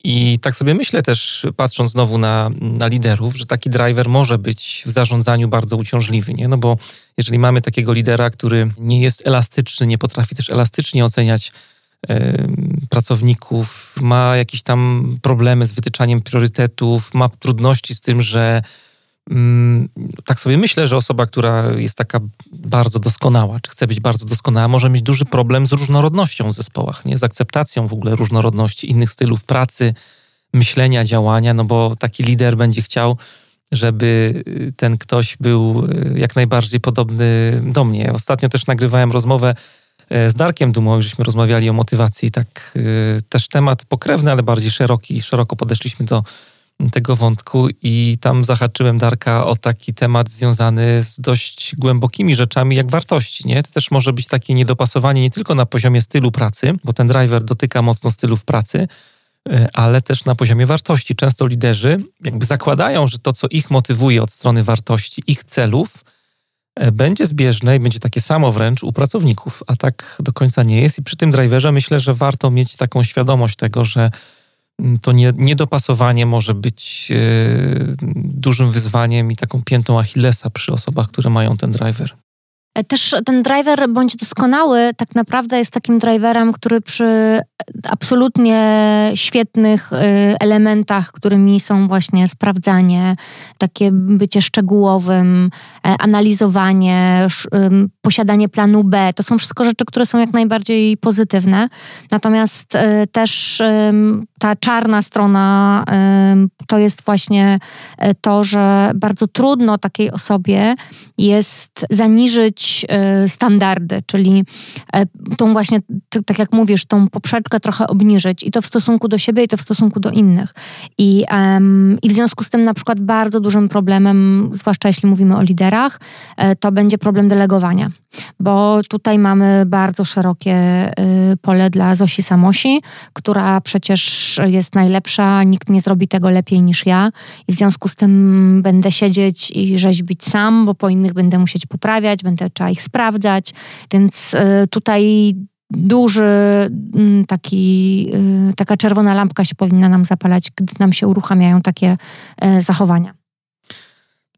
I tak sobie myślę też, patrząc znowu na, na liderów, że taki driver może być w zarządzaniu bardzo uciążliwy, nie? No bo jeżeli mamy takiego lidera, który nie jest elastyczny, nie potrafi też elastycznie oceniać pracowników, ma jakieś tam problemy z wytyczaniem priorytetów, ma trudności z tym, że tak sobie myślę, że osoba, która jest taka bardzo doskonała, czy chce być bardzo doskonała, może mieć duży problem z różnorodnością w zespołach, nie? z akceptacją w ogóle różnorodności innych stylów pracy, myślenia, działania, no bo taki lider będzie chciał, żeby ten ktoś był e, jak najbardziej podobny do mnie. Ostatnio też nagrywałem rozmowę e, z Darkiem Dumą, żeśmy rozmawiali o motywacji, tak e, też temat pokrewny, ale bardziej szeroki, szeroko podeszliśmy do tego wątku i tam zahaczyłem Darka o taki temat związany z dość głębokimi rzeczami jak wartości. Nie? To też może być takie niedopasowanie nie tylko na poziomie stylu pracy, bo ten driver dotyka mocno stylów pracy, e, ale też na poziomie wartości. Często liderzy jakby zakładają, że to, co ich motywuje od strony wartości, ich celów, e, będzie zbieżne i będzie takie samo wręcz u pracowników, a tak do końca nie jest. I przy tym driverze myślę, że warto mieć taką świadomość tego, że to nie, niedopasowanie może być e, dużym wyzwaniem i taką piętą Achillesa przy osobach, które mają ten driver. E, też ten driver bądź doskonały tak naprawdę jest takim driverem, który przy absolutnie świetnych y, elementach, którymi są właśnie sprawdzanie, takie bycie szczegółowym, e, analizowanie, posiadanie planu B. To są wszystko rzeczy, które są jak najbardziej pozytywne. Natomiast e, też ta czarna strona to jest właśnie e, to, że bardzo trudno takiej osobie jest zaniżyć standardy, czyli tą właśnie, tak jak mówisz, tą poprzeczkę trochę obniżyć i to w stosunku do siebie i to w stosunku do innych. I, i w związku z tym na przykład bardzo dużym problemem, zwłaszcza jeśli mówimy o liderach, e, to będzie problem delegowania, bo tutaj mamy bardzo szerokie pole dla Zosi Samosi, która przecież jest najlepsza, nikt nie zrobi tego lepiej niż ja i w związku z tym będę siedzieć i rzeźbić sam, bo po innych będę musieć poprawiać, będę trzeba ich sprawdzać, więc y, tutaj duży taki, y, taka czerwona lampka się powinna nam zapalać, gdy nam się uruchamiają takie e, zachowania.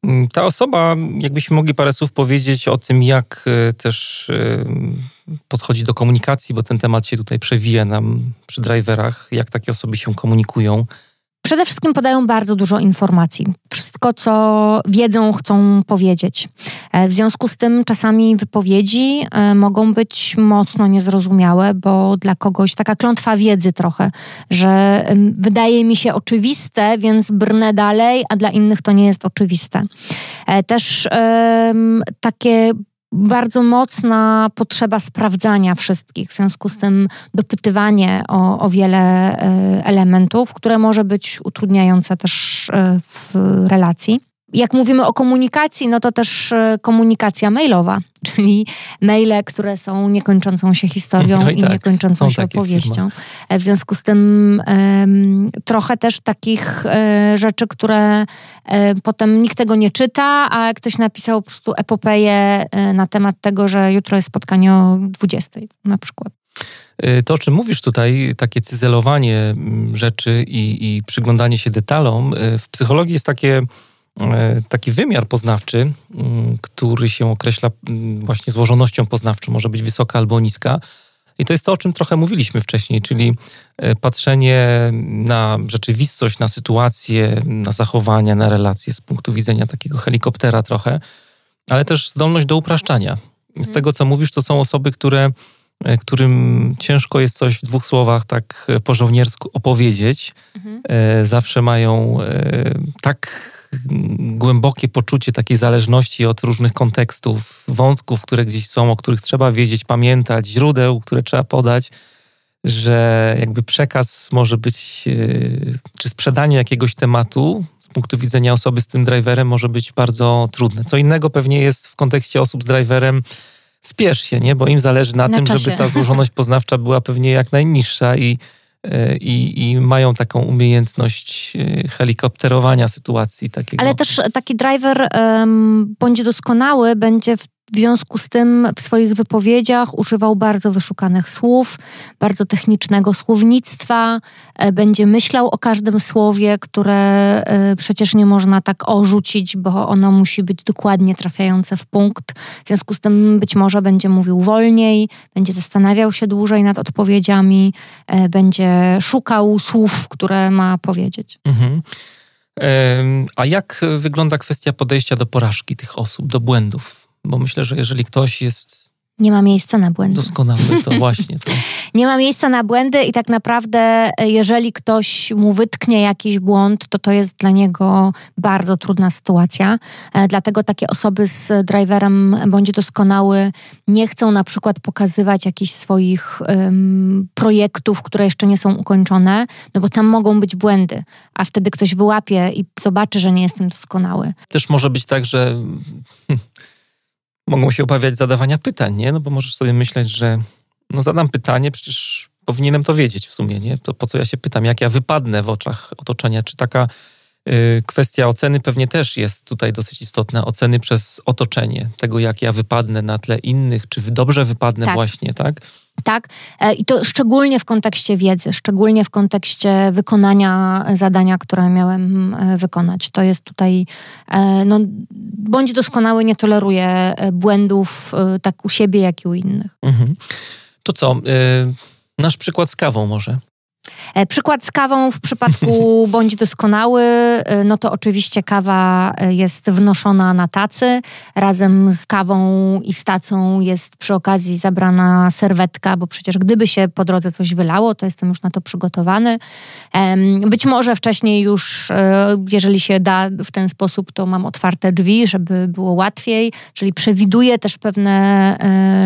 Mm, ta osoba, jakbyśmy mogli parę słów powiedzieć o tym, jak e, też e, podchodzi do komunikacji, bo ten temat się tutaj przewija nam przy driverach, jak takie osoby się komunikują. Przede wszystkim podają bardzo dużo informacji. Wszystko, co wiedzą, chcą powiedzieć. E, w związku z tym czasami wypowiedzi e, mogą być mocno niezrozumiałe, bo dla kogoś taka klątwa wiedzy trochę, że wydaje mi się oczywiste, więc brnę dalej, a dla innych to nie jest oczywiste. E, też takie bardzo mocna potrzeba sprawdzania wszystkich, w związku z tym dopytywanie o, o wiele e, elementów, które może być utrudniające też e, w relacji. Jak mówimy o komunikacji, no to też e, komunikacja mailowa, czyli maile, które są niekończącą się historią no i, i tak, niekończącą się opowieścią. W, w związku z tym um, trochę też takich um, rzeczy, które um, potem nikt tego nie czyta, a ktoś napisał po prostu epopeję na temat tego, że jutro jest spotkanie o 20 na przykład. To, o czym mówisz tutaj, takie cyzelowanie rzeczy i, i przyglądanie się detalom, w psychologii jest takie E, taki wymiar poznawczy, mm, który się określa mm, właśnie złożonością poznawczą, może być wysoka albo niska. I to jest to, o czym trochę mówiliśmy wcześniej, czyli e, patrzenie na rzeczywistość, na sytuację, na zachowania, na relacje z punktu widzenia takiego helikoptera trochę, ale też zdolność do upraszczania. Z mhm. tego, co mówisz, to są osoby, które, e, którym ciężko jest coś w dwóch słowach tak po żołniersku opowiedzieć. Mhm. Zawsze mają tak głębokie poczucie takiej zależności od różnych kontekstów, wątków, które gdzieś są, o których trzeba wiedzieć, pamiętać, źródeł, które trzeba podać, że jakby przekaz może być, e, czy sprzedanie jakiegoś tematu z punktu widzenia osoby z tym driverem może być bardzo trudne. Co innego pewnie jest w kontekście osób z driverem, spiesz się, nie? bo im zależy na, na tym, czasie. żeby ta złożoność poznawcza była pewnie jak najniższa i i, i, mają taką umiejętność e, helikopterowania sytuacji takiego. Ale też taki driver um, bądź doskonały będzie w w związku z tym w swoich wypowiedziach używał bardzo wyszukanych słów, bardzo technicznego słownictwa, e, będzie myślał o każdym słowie, które e, przecież nie można tak orzucić, bo ono musi być dokładnie trafiające w punkt. W związku z tym być może będzie mówił wolniej, będzie zastanawiał się dłużej nad odpowiedziami, e, będzie szukał słów, które ma powiedzieć. Mhm. A jak wygląda kwestia podejścia do porażki tych osób, do błędów? Bo myślę, że jeżeli ktoś jest nie ma miejsca na błędy. Doskonały, to właśnie. To. nie ma miejsca na błędy i tak naprawdę, e, jeżeli ktoś mu wytknie jakiś błąd, to to jest dla niego bardzo trudna sytuacja. E, dlatego takie osoby z driverem bądź doskonały nie chcą na przykład pokazywać jakichś swoich um, projektów, które jeszcze nie są ukończone, no bo tam mogą być błędy, a wtedy ktoś wyłapie i zobaczy, że nie jestem doskonały. Też może być tak, że. Mogą się obawiać zadawania pytań, nie? No bo możesz sobie myśleć, że no zadam pytanie, przecież powinienem to wiedzieć w sumie, nie? To po co ja się pytam, jak ja wypadnę w oczach otoczenia? Czy taka y, kwestia oceny pewnie też jest tutaj dosyć istotna. Oceny przez otoczenie, tego jak ja wypadnę na tle innych, czy dobrze wypadnę tak. właśnie, tak? Tak, e, i to szczególnie w kontekście wiedzy, szczególnie w kontekście wykonania zadania, które miałem e, wykonać. To jest tutaj, e, no, bądź doskonały, nie toleruje błędów tak u siebie, jak i u innych. Mhm. To co, nasz przykład z kawą może? E, przykład z kawą w przypadku bądź doskonały, e, no to oczywiście kawa e, jest wnoszona na tacy. Razem z kawą i z tacą jest przy okazji zabrana serwetka, bo przecież gdyby się po drodze coś wylało, to jestem już na to przygotowany. Być może wcześniej już, jeżeli się da w ten sposób, to mam otwarte drzwi, żeby było łatwiej, czyli przewiduję też pewne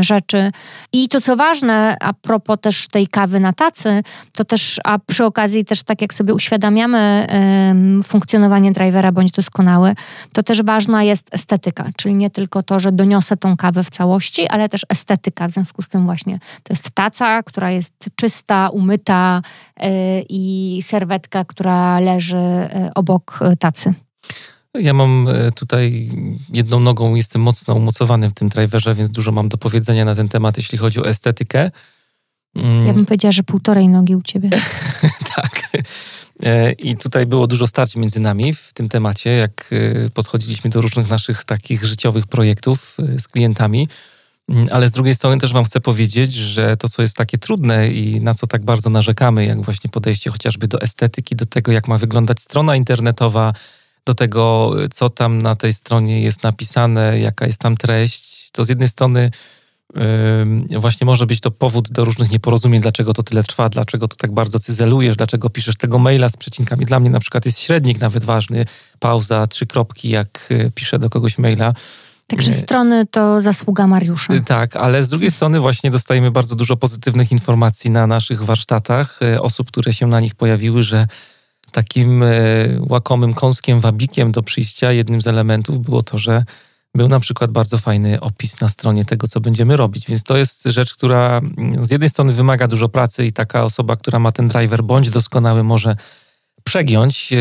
rzeczy. I to co ważne, a propos też tej kawy na tacy, to też a przy okazji też tak jak sobie uświadamiamy um, funkcjonowanie drivera bądź doskonały, to też ważna jest estetyka, czyli nie tylko to, że doniosę tą kawę w całości, ale też estetyka. W związku z tym właśnie to jest taca, która jest czysta, umyta yy, i serwetka, która leży yy, obok tacy. Ja mam tutaj jedną nogą, jestem mocno umocowany w tym driverze, więc dużo mam do powiedzenia na ten temat, jeśli chodzi o estetykę. Mm. Ja bym powiedziała, że półtorej nogi u ciebie. tak. E, I tutaj było dużo starć między nami w tym temacie, jak e, podchodziliśmy do różnych naszych takich życiowych projektów e, z klientami. Mm, ale z drugiej strony też Wam chcę powiedzieć, że to, co jest takie trudne i na co tak bardzo narzekamy, jak właśnie podejście chociażby do estetyki, do tego, jak ma wyglądać strona internetowa, do tego, co tam na tej stronie jest napisane, jaka jest tam treść, to z jednej strony właśnie może być to powód do różnych nieporozumień, dlaczego to tyle trwa, dlaczego to tak bardzo cyzelujesz, dlaczego piszesz tego maila z przecinkami. Dla mnie na przykład jest średnik nawet ważny, pauza, trzy kropki, jak y, piszę do kogoś maila. Także strony to zasługa Mariusza. Y, tak, ale z drugiej strony właśnie dostajemy bardzo dużo pozytywnych informacji na naszych warsztatach, y, osób, które się na nich pojawiły, że takim łakomym kąskiem, wabikiem do przyjścia, jednym z elementów było to, że był na przykład bardzo fajny opis na stronie tego, co będziemy robić. Więc to jest rzecz, która mm, z jednej strony wymaga dużo pracy i taka osoba, która ma ten driver bądź doskonały, może przegiąć. E,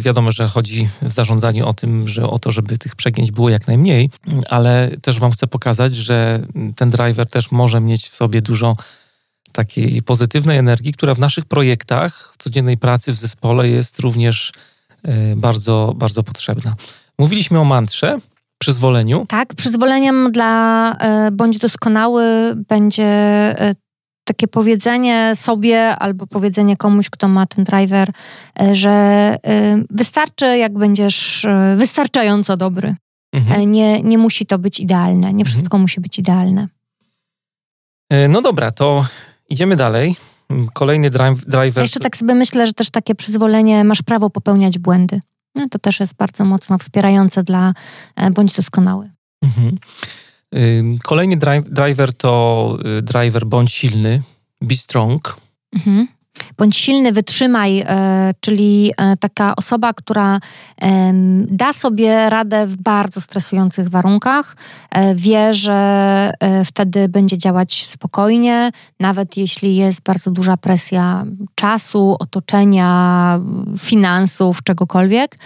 wiadomo, że chodzi w zarządzaniu o tym, że o to, żeby tych przegięć było jak najmniej, ale też Wam chcę pokazać, że ten driver też może mieć w sobie dużo takiej pozytywnej energii, która w naszych projektach, w codziennej pracy w zespole jest również e, bardzo, bardzo potrzebna. Mówiliśmy o mantrze, przyzwoleniu? Tak, przyzwoleniem dla e, bądź doskonały będzie e, takie powiedzenie sobie albo powiedzenie komuś, kto ma ten driver, e, że wystarczy, jak będziesz wystarczająco dobry. Mhm. Nie, nie musi to być idealne, nie mhm. wszystko musi być idealne. No dobra, to idziemy dalej. Kolejny driver. Ja jeszcze tak sobie myślę, że też takie przyzwolenie, masz prawo popełniać błędy. No, to też jest bardzo mocno wspierające dla e, bądź doskonały. Mhm. Kolejny driver to y, driver bądź silny, be strong. Mhm bądź silny, wytrzymaj, e, czyli e, taka osoba, która da sobie radę w bardzo stresujących warunkach, e, wie, że wtedy będzie działać spokojnie, nawet jeśli jest bardzo duża presja czasu, otoczenia, finansów, czegokolwiek.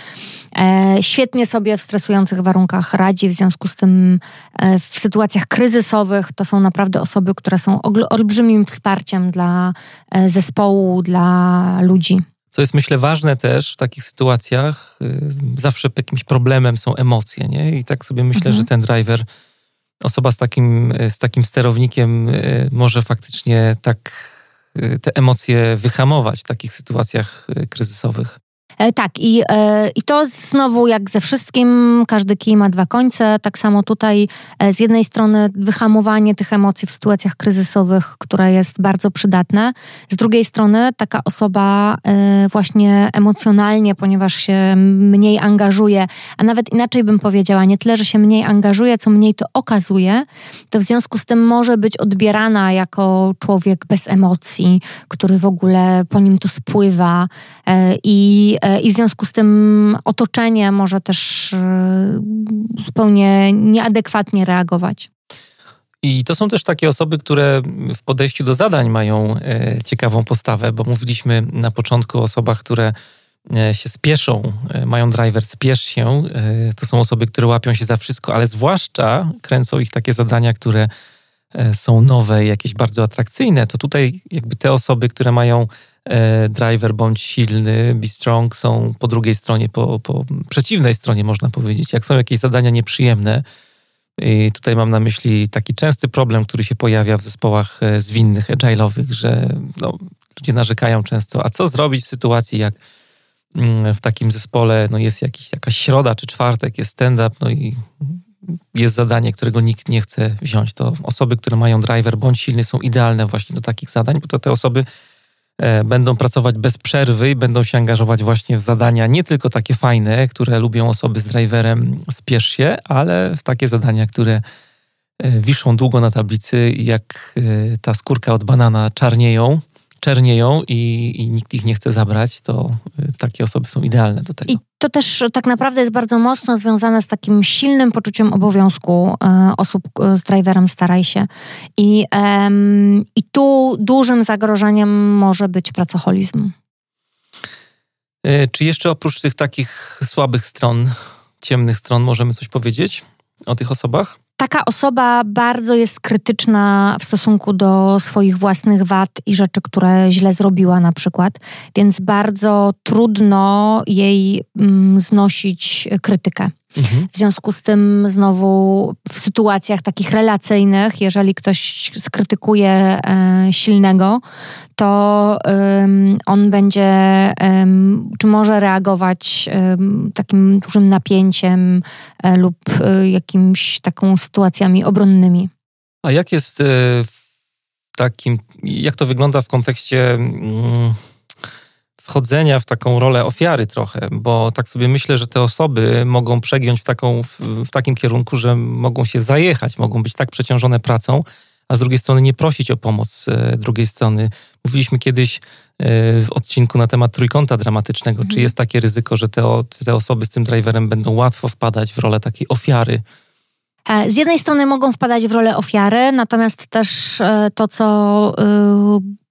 Świetnie sobie w stresujących warunkach radzi, w związku z tym w sytuacjach kryzysowych to są naprawdę osoby, które są olbrzymim wsparciem dla zespołu dla ludzi. Co jest myślę ważne też w takich sytuacjach, y, zawsze jakimś problemem są emocje, nie? I tak sobie myślę, mhm. że ten driver, osoba z takim, z takim sterownikiem y, może faktycznie tak y, te emocje wyhamować w takich sytuacjach kryzysowych. E, tak, i, e, i to znowu jak ze wszystkim, każdy kij ma dwa końce. Tak samo tutaj e, z jednej strony wyhamowanie tych emocji w sytuacjach kryzysowych, które jest bardzo przydatne. Z drugiej strony taka osoba właśnie emocjonalnie, ponieważ się mniej angażuje, a nawet inaczej bym powiedziała, nie tyle, że się mniej angażuje, co mniej to okazuje, to w związku z tym może być odbierana jako człowiek bez emocji, który w ogóle po nim to spływa i i w związku z tym otoczenie może też e, zupełnie nieadekwatnie reagować. I to są też takie osoby, które w podejściu do zadań mają e, ciekawą postawę, bo mówiliśmy na początku o osobach, które e, się spieszą, mają driver, spiesz się. To są osoby, które łapią się za wszystko, ale zwłaszcza kręcą ich takie zadania, które są nowe, jakieś bardzo atrakcyjne. To tutaj jakby te osoby, które mają E, driver bądź silny, be strong są po drugiej stronie, po, po przeciwnej stronie można powiedzieć. Jak są jakieś zadania nieprzyjemne, i tutaj mam na myśli taki częsty problem, który się pojawia w zespołach e, zwinnych, agile'owych, że no, ludzie narzekają często, a co zrobić w sytuacji, jak mm, w takim zespole no, jest jakiś, jakaś środa czy czwartek, jest stand-up, no i jest zadanie, którego nikt nie chce wziąć. To osoby, które mają driver bądź silny są idealne właśnie do takich zadań, bo to te osoby E, będą pracować bez przerwy i będą się angażować właśnie w zadania nie tylko takie fajne, które lubią osoby z driverem spiesz się, ale w takie zadania, które e, wiszą długo na tablicy jak e, ta skórka od banana czarnieją, czernieją i, i, nikt ich nie chce zabrać, to takie osoby są idealne do tego. I to też tak naprawdę jest bardzo mocno związane z takim silnym poczuciem obowiązku e, osób e, z driverem staraj się. I, e, I tu dużym zagrożeniem może być pracoholizm. E, czy jeszcze oprócz tych takich słabych stron, ciemnych stron, możemy coś powiedzieć o tych osobach? Taka osoba bardzo jest krytyczna w stosunku do swoich własnych wad i rzeczy, które źle zrobiła na przykład, więc bardzo trudno jej mm, znosić krytykę. Mhm. W związku z tym znowu w sytuacjach takich relacyjnych, jeżeli ktoś skrytykuje e, silnego, to on będzie, czy może reagować takim dużym napięciem e, lub e, jakimiś taką sytuacjami obronnymi. A jak jest w takim, jak to wygląda w kontekście mm, wchodzenia w taką rolę ofiary trochę, bo tak sobie myślę, że te osoby mogą przegiąć w, taką, w, w takim kierunku, że mogą się zajechać, mogą być tak przeciążone pracą, a z drugiej strony nie prosić o pomoc e, drugiej strony. Mówiliśmy kiedyś e, w odcinku na temat trójkąta dramatycznego. Mhm. Czy jest takie ryzyko, że te, te osoby z tym driverem będą łatwo wpadać w rolę takiej ofiary? E, z jednej strony mogą wpadać w rolę ofiary, natomiast też to, co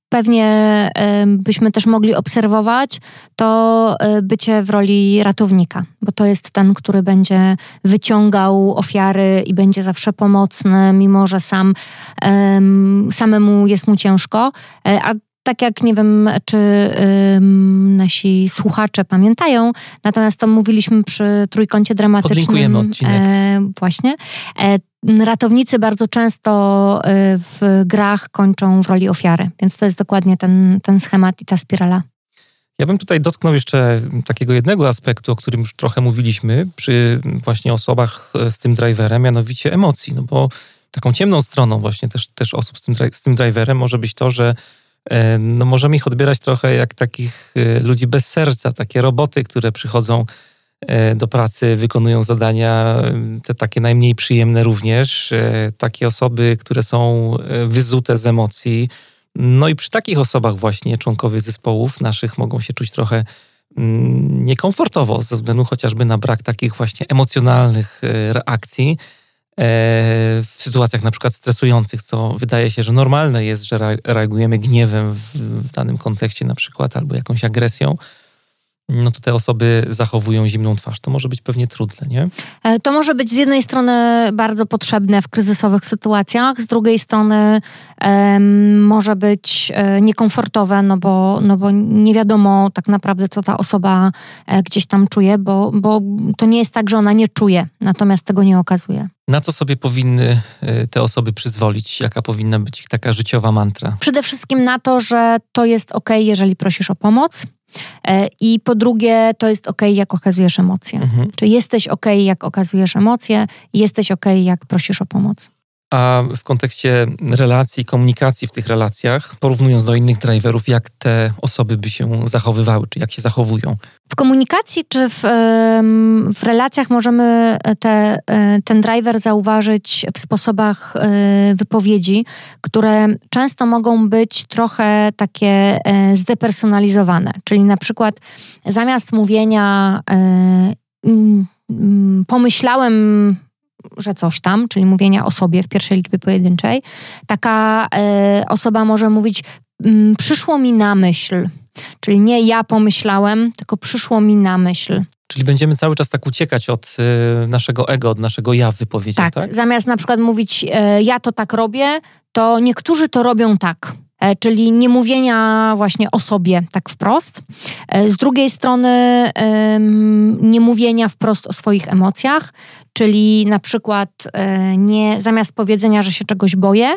pewnie byśmy też mogli obserwować, to e, bycie w roli ratownika, bo to jest ten, który będzie wyciągał ofiary i będzie zawsze pomocny, mimo że sam samemu jest mu ciężko. E, a tak jak nie wiem, czy nasi słuchacze pamiętają, natomiast to mówiliśmy przy trójkącie dramatycznym. Podlinkujemy odcinek. E, właśnie. E, ratownicy bardzo często e, w grach kończą w roli ofiary, więc to jest dokładnie ten, ten schemat i ta spirala. Ja bym tutaj dotknął jeszcze takiego jednego aspektu, o którym już trochę mówiliśmy przy właśnie osobach z tym driverem, mianowicie emocji, no bo taką ciemną stroną właśnie też, też osób z tym, z tym driverem może być to, że E, no możemy ich odbierać trochę jak takich e, ludzi bez serca, takie roboty, które przychodzą e, do pracy, wykonują zadania, te takie najmniej przyjemne również, takie osoby, które są wyzute z emocji. No i przy takich osobach właśnie członkowie zespołów naszych mogą się czuć trochę mm, niekomfortowo ze względu chociażby na brak takich właśnie emocjonalnych reakcji. E, w sytuacjach na przykład stresujących, co wydaje się, że normalne jest, że reagujemy gniewem w danym kontekście na przykład albo jakąś agresją no to te osoby zachowują zimną twarz. To może być pewnie trudne, nie? E, to może być z jednej strony bardzo potrzebne w kryzysowych sytuacjach, z drugiej strony um, może być e, niekomfortowe, no bo, no bo nie wiadomo tak naprawdę, co ta osoba e, gdzieś tam czuje, bo, bo to nie jest tak, że ona nie czuje, natomiast tego nie okazuje. Na co sobie powinny te osoby przyzwolić? Jaka powinna być ich taka życiowa mantra? Przede wszystkim na to, że to jest ok, jeżeli prosisz o pomoc I po drugie, to jest ok, jak okazujesz emocje. Mhm. Czy jesteś ok, jak okazujesz emocje, jesteś ok, jak prosisz o pomoc. A w kontekście relacji, komunikacji w tych relacjach, porównując do innych driverów, jak te osoby by się zachowywały, czy jak się zachowują? W komunikacji czy w, w relacjach możemy te, e, ten driver zauważyć w sposobach e, wypowiedzi, które często mogą być trochę takie e, zdepersonalizowane. Czyli na przykład zamiast mówienia pomyślałem że coś tam, czyli mówienia o sobie w pierwszej liczbie pojedynczej, taka e, osoba może mówić, mm, przyszło mi na myśl. Czyli nie ja pomyślałem, tylko przyszło mi na myśl. Czyli będziemy cały czas tak uciekać od y, naszego ego, od naszego ja w wypowiedzi, tak, tak? Zamiast na przykład mówić, y, ja to tak robię, to niektórzy to robią tak. E, czyli nie mówienia właśnie o sobie tak wprost. E, z drugiej strony nie mówienia wprost o swoich emocjach, czyli na przykład e, nie zamiast powiedzenia, że się czegoś boję,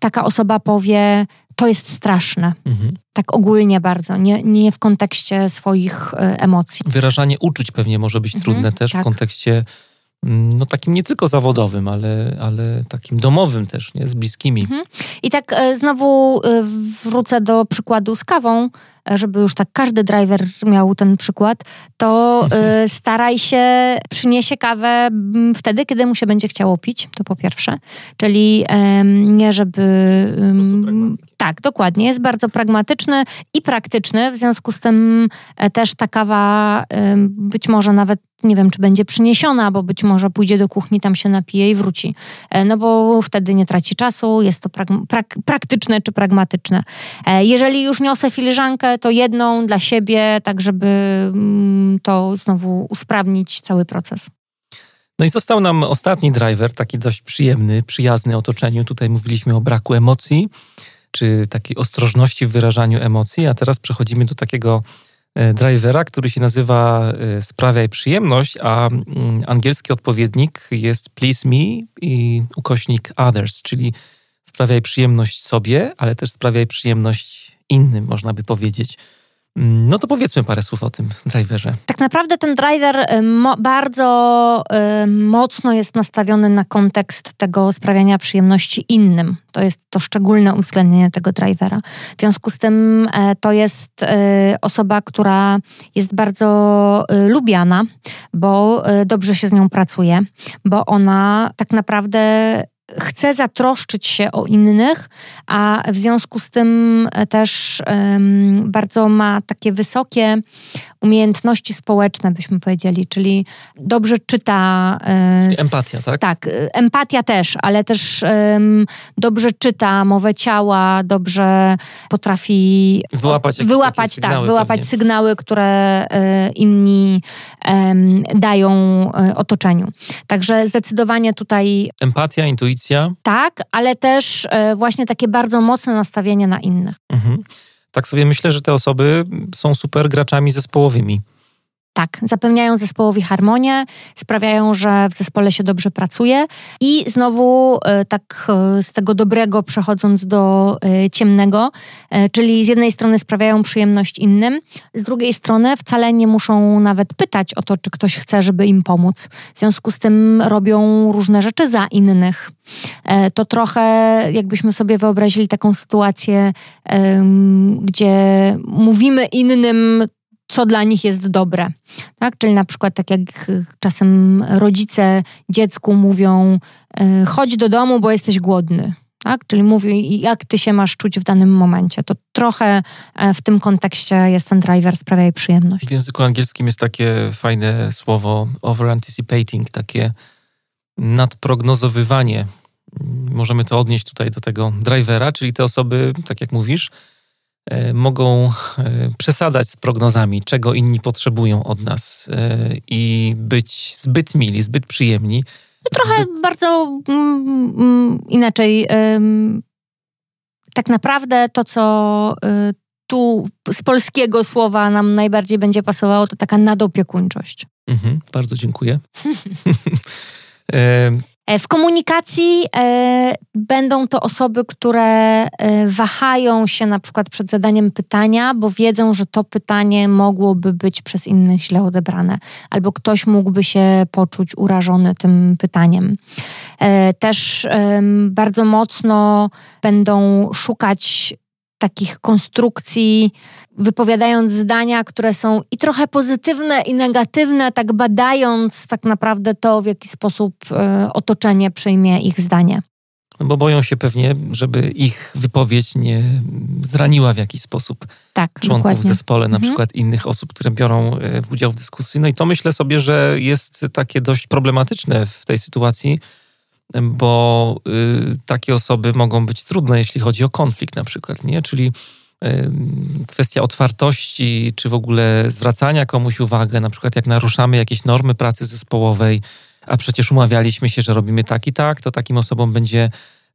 taka osoba powie, to jest straszne. Mhm. Tak ogólnie bardzo, nie, nie w kontekście swoich emocji. Wyrażanie uczuć pewnie może być mhm, trudne też tak. w kontekście no takim nie tylko zawodowym, ale, ale takim domowym też, nie? Z bliskimi. Mhm. I tak e, znowu e, wrócę do przykładu z kawą, e, żeby już tak każdy driver miał ten przykład, to mhm. staraj się, przyniesie kawę wtedy, kiedy mu się będzie chciało pić, to po pierwsze. Czyli nie żeby... Tak, dokładnie. Jest bardzo pragmatyczny i praktyczny, w związku z tym też ta kawa być może nawet nie wiem, czy będzie przyniesiona, bo być może pójdzie do kuchni, tam się napije i wróci. E, no bo wtedy nie traci czasu, jest to prak prak praktyczne czy pragmatyczne. E, jeżeli już niosę filiżankę, to jedną dla siebie, tak żeby mm, to znowu usprawnić cały proces. No i został nam ostatni driver, taki dość przyjemny, przyjazny otoczeniu. Tutaj mówiliśmy o braku emocji, czy takiej ostrożności w wyrażaniu emocji, a teraz przechodzimy do takiego drivera, który się nazywa Sprawiaj przyjemność, a mm, angielski odpowiednik jest Please Me i ukośnik Others, czyli sprawiaj przyjemność sobie, ale też sprawiaj przyjemność innym, można by powiedzieć. No to powiedzmy parę słów o tym driverze. Tak naprawdę ten driver y, mo bardzo y, mocno jest nastawiony na kontekst tego sprawiania przyjemności innym. To jest to szczególne uwzględnienie tego drivera. W związku z tym y, to jest y, osoba, która jest bardzo y, lubiana, bo y, dobrze się z nią pracuje, bo ona tak naprawdę chce zatroszczyć się o innych, a w związku z tym e, też bardzo ma takie wysokie umiejętności społeczne, byśmy powiedzieli, czyli dobrze czyta. E, empatia, tak? Tak, e, empatia też, ale też um, dobrze czyta mowę ciała, dobrze potrafi wyłapać, wyłapać, tak, sygnały wyłapać pewnie. sygnały, które e, inni dają otoczeniu. Także zdecydowanie tutaj. Empatia, intuicja. Tak, ale też właśnie takie bardzo mocne nastawienie na innych. Mhm tak sobie myślę, że te osoby są super graczami zespołowymi. Tak, zapewniają zespołowi harmonię, sprawiają, że w zespole się dobrze pracuje i znowu e, tak e, z tego dobrego przechodząc do e, ciemnego, czyli z jednej strony sprawiają przyjemność innym, z drugiej strony wcale nie muszą nawet pytać o to, czy ktoś chce, żeby im pomóc. W związku z tym robią różne rzeczy za innych. To trochę jakbyśmy sobie wyobrazili taką sytuację, gdzie mówimy innym co dla nich jest dobre. Tak? Czyli na przykład tak jak czasem rodzice dziecku mówią e, chodź do domu, bo jesteś głodny. Tak? Czyli mówi, jak ty się masz czuć w danym momencie. To trochę e, w tym kontekście jest ten driver sprawia jej przyjemność. W języku angielskim jest takie fajne słowo over-anticipating, takie nadprognozowywanie. Możemy to odnieść tutaj do tego drivera, czyli te osoby, tak jak mówisz, mogą e, przesadzać z prognozami, czego inni potrzebują od nas e, i być zbyt mili, zbyt przyjemni. No trochę zbyt... bardzo mm, mm, inaczej. tak naprawdę to, co tu z polskiego słowa nam najbardziej będzie pasowało, to taka nadopiekuńczość. Mhm, bardzo dziękuję. E, w komunikacji e, będą to osoby, które e, wahają się na przykład przed zadaniem pytania, bo wiedzą, że to pytanie mogłoby być przez innych źle odebrane, albo ktoś mógłby się poczuć urażony tym pytaniem. Też bardzo mocno będą szukać takich konstrukcji, wypowiadając zdania, które są i trochę pozytywne, i negatywne, tak badając tak naprawdę to, w jaki sposób e, otoczenie przyjmie ich zdanie. No bo boją się pewnie, żeby ich wypowiedź nie zraniła w jakiś sposób tak, członków dokładnie. w zespole, na mhm. przykład innych osób, które biorą e, w udział w dyskusji. No i to myślę sobie, że jest takie dość problematyczne w tej sytuacji, bo y, takie osoby mogą być trudne, jeśli chodzi o konflikt na przykład, nie? Czyli kwestia otwartości, czy w ogóle zwracania komuś uwagę, na przykład jak naruszamy jakieś normy pracy zespołowej, a przecież umawialiśmy się, że robimy tak i tak, to takim osobom będzie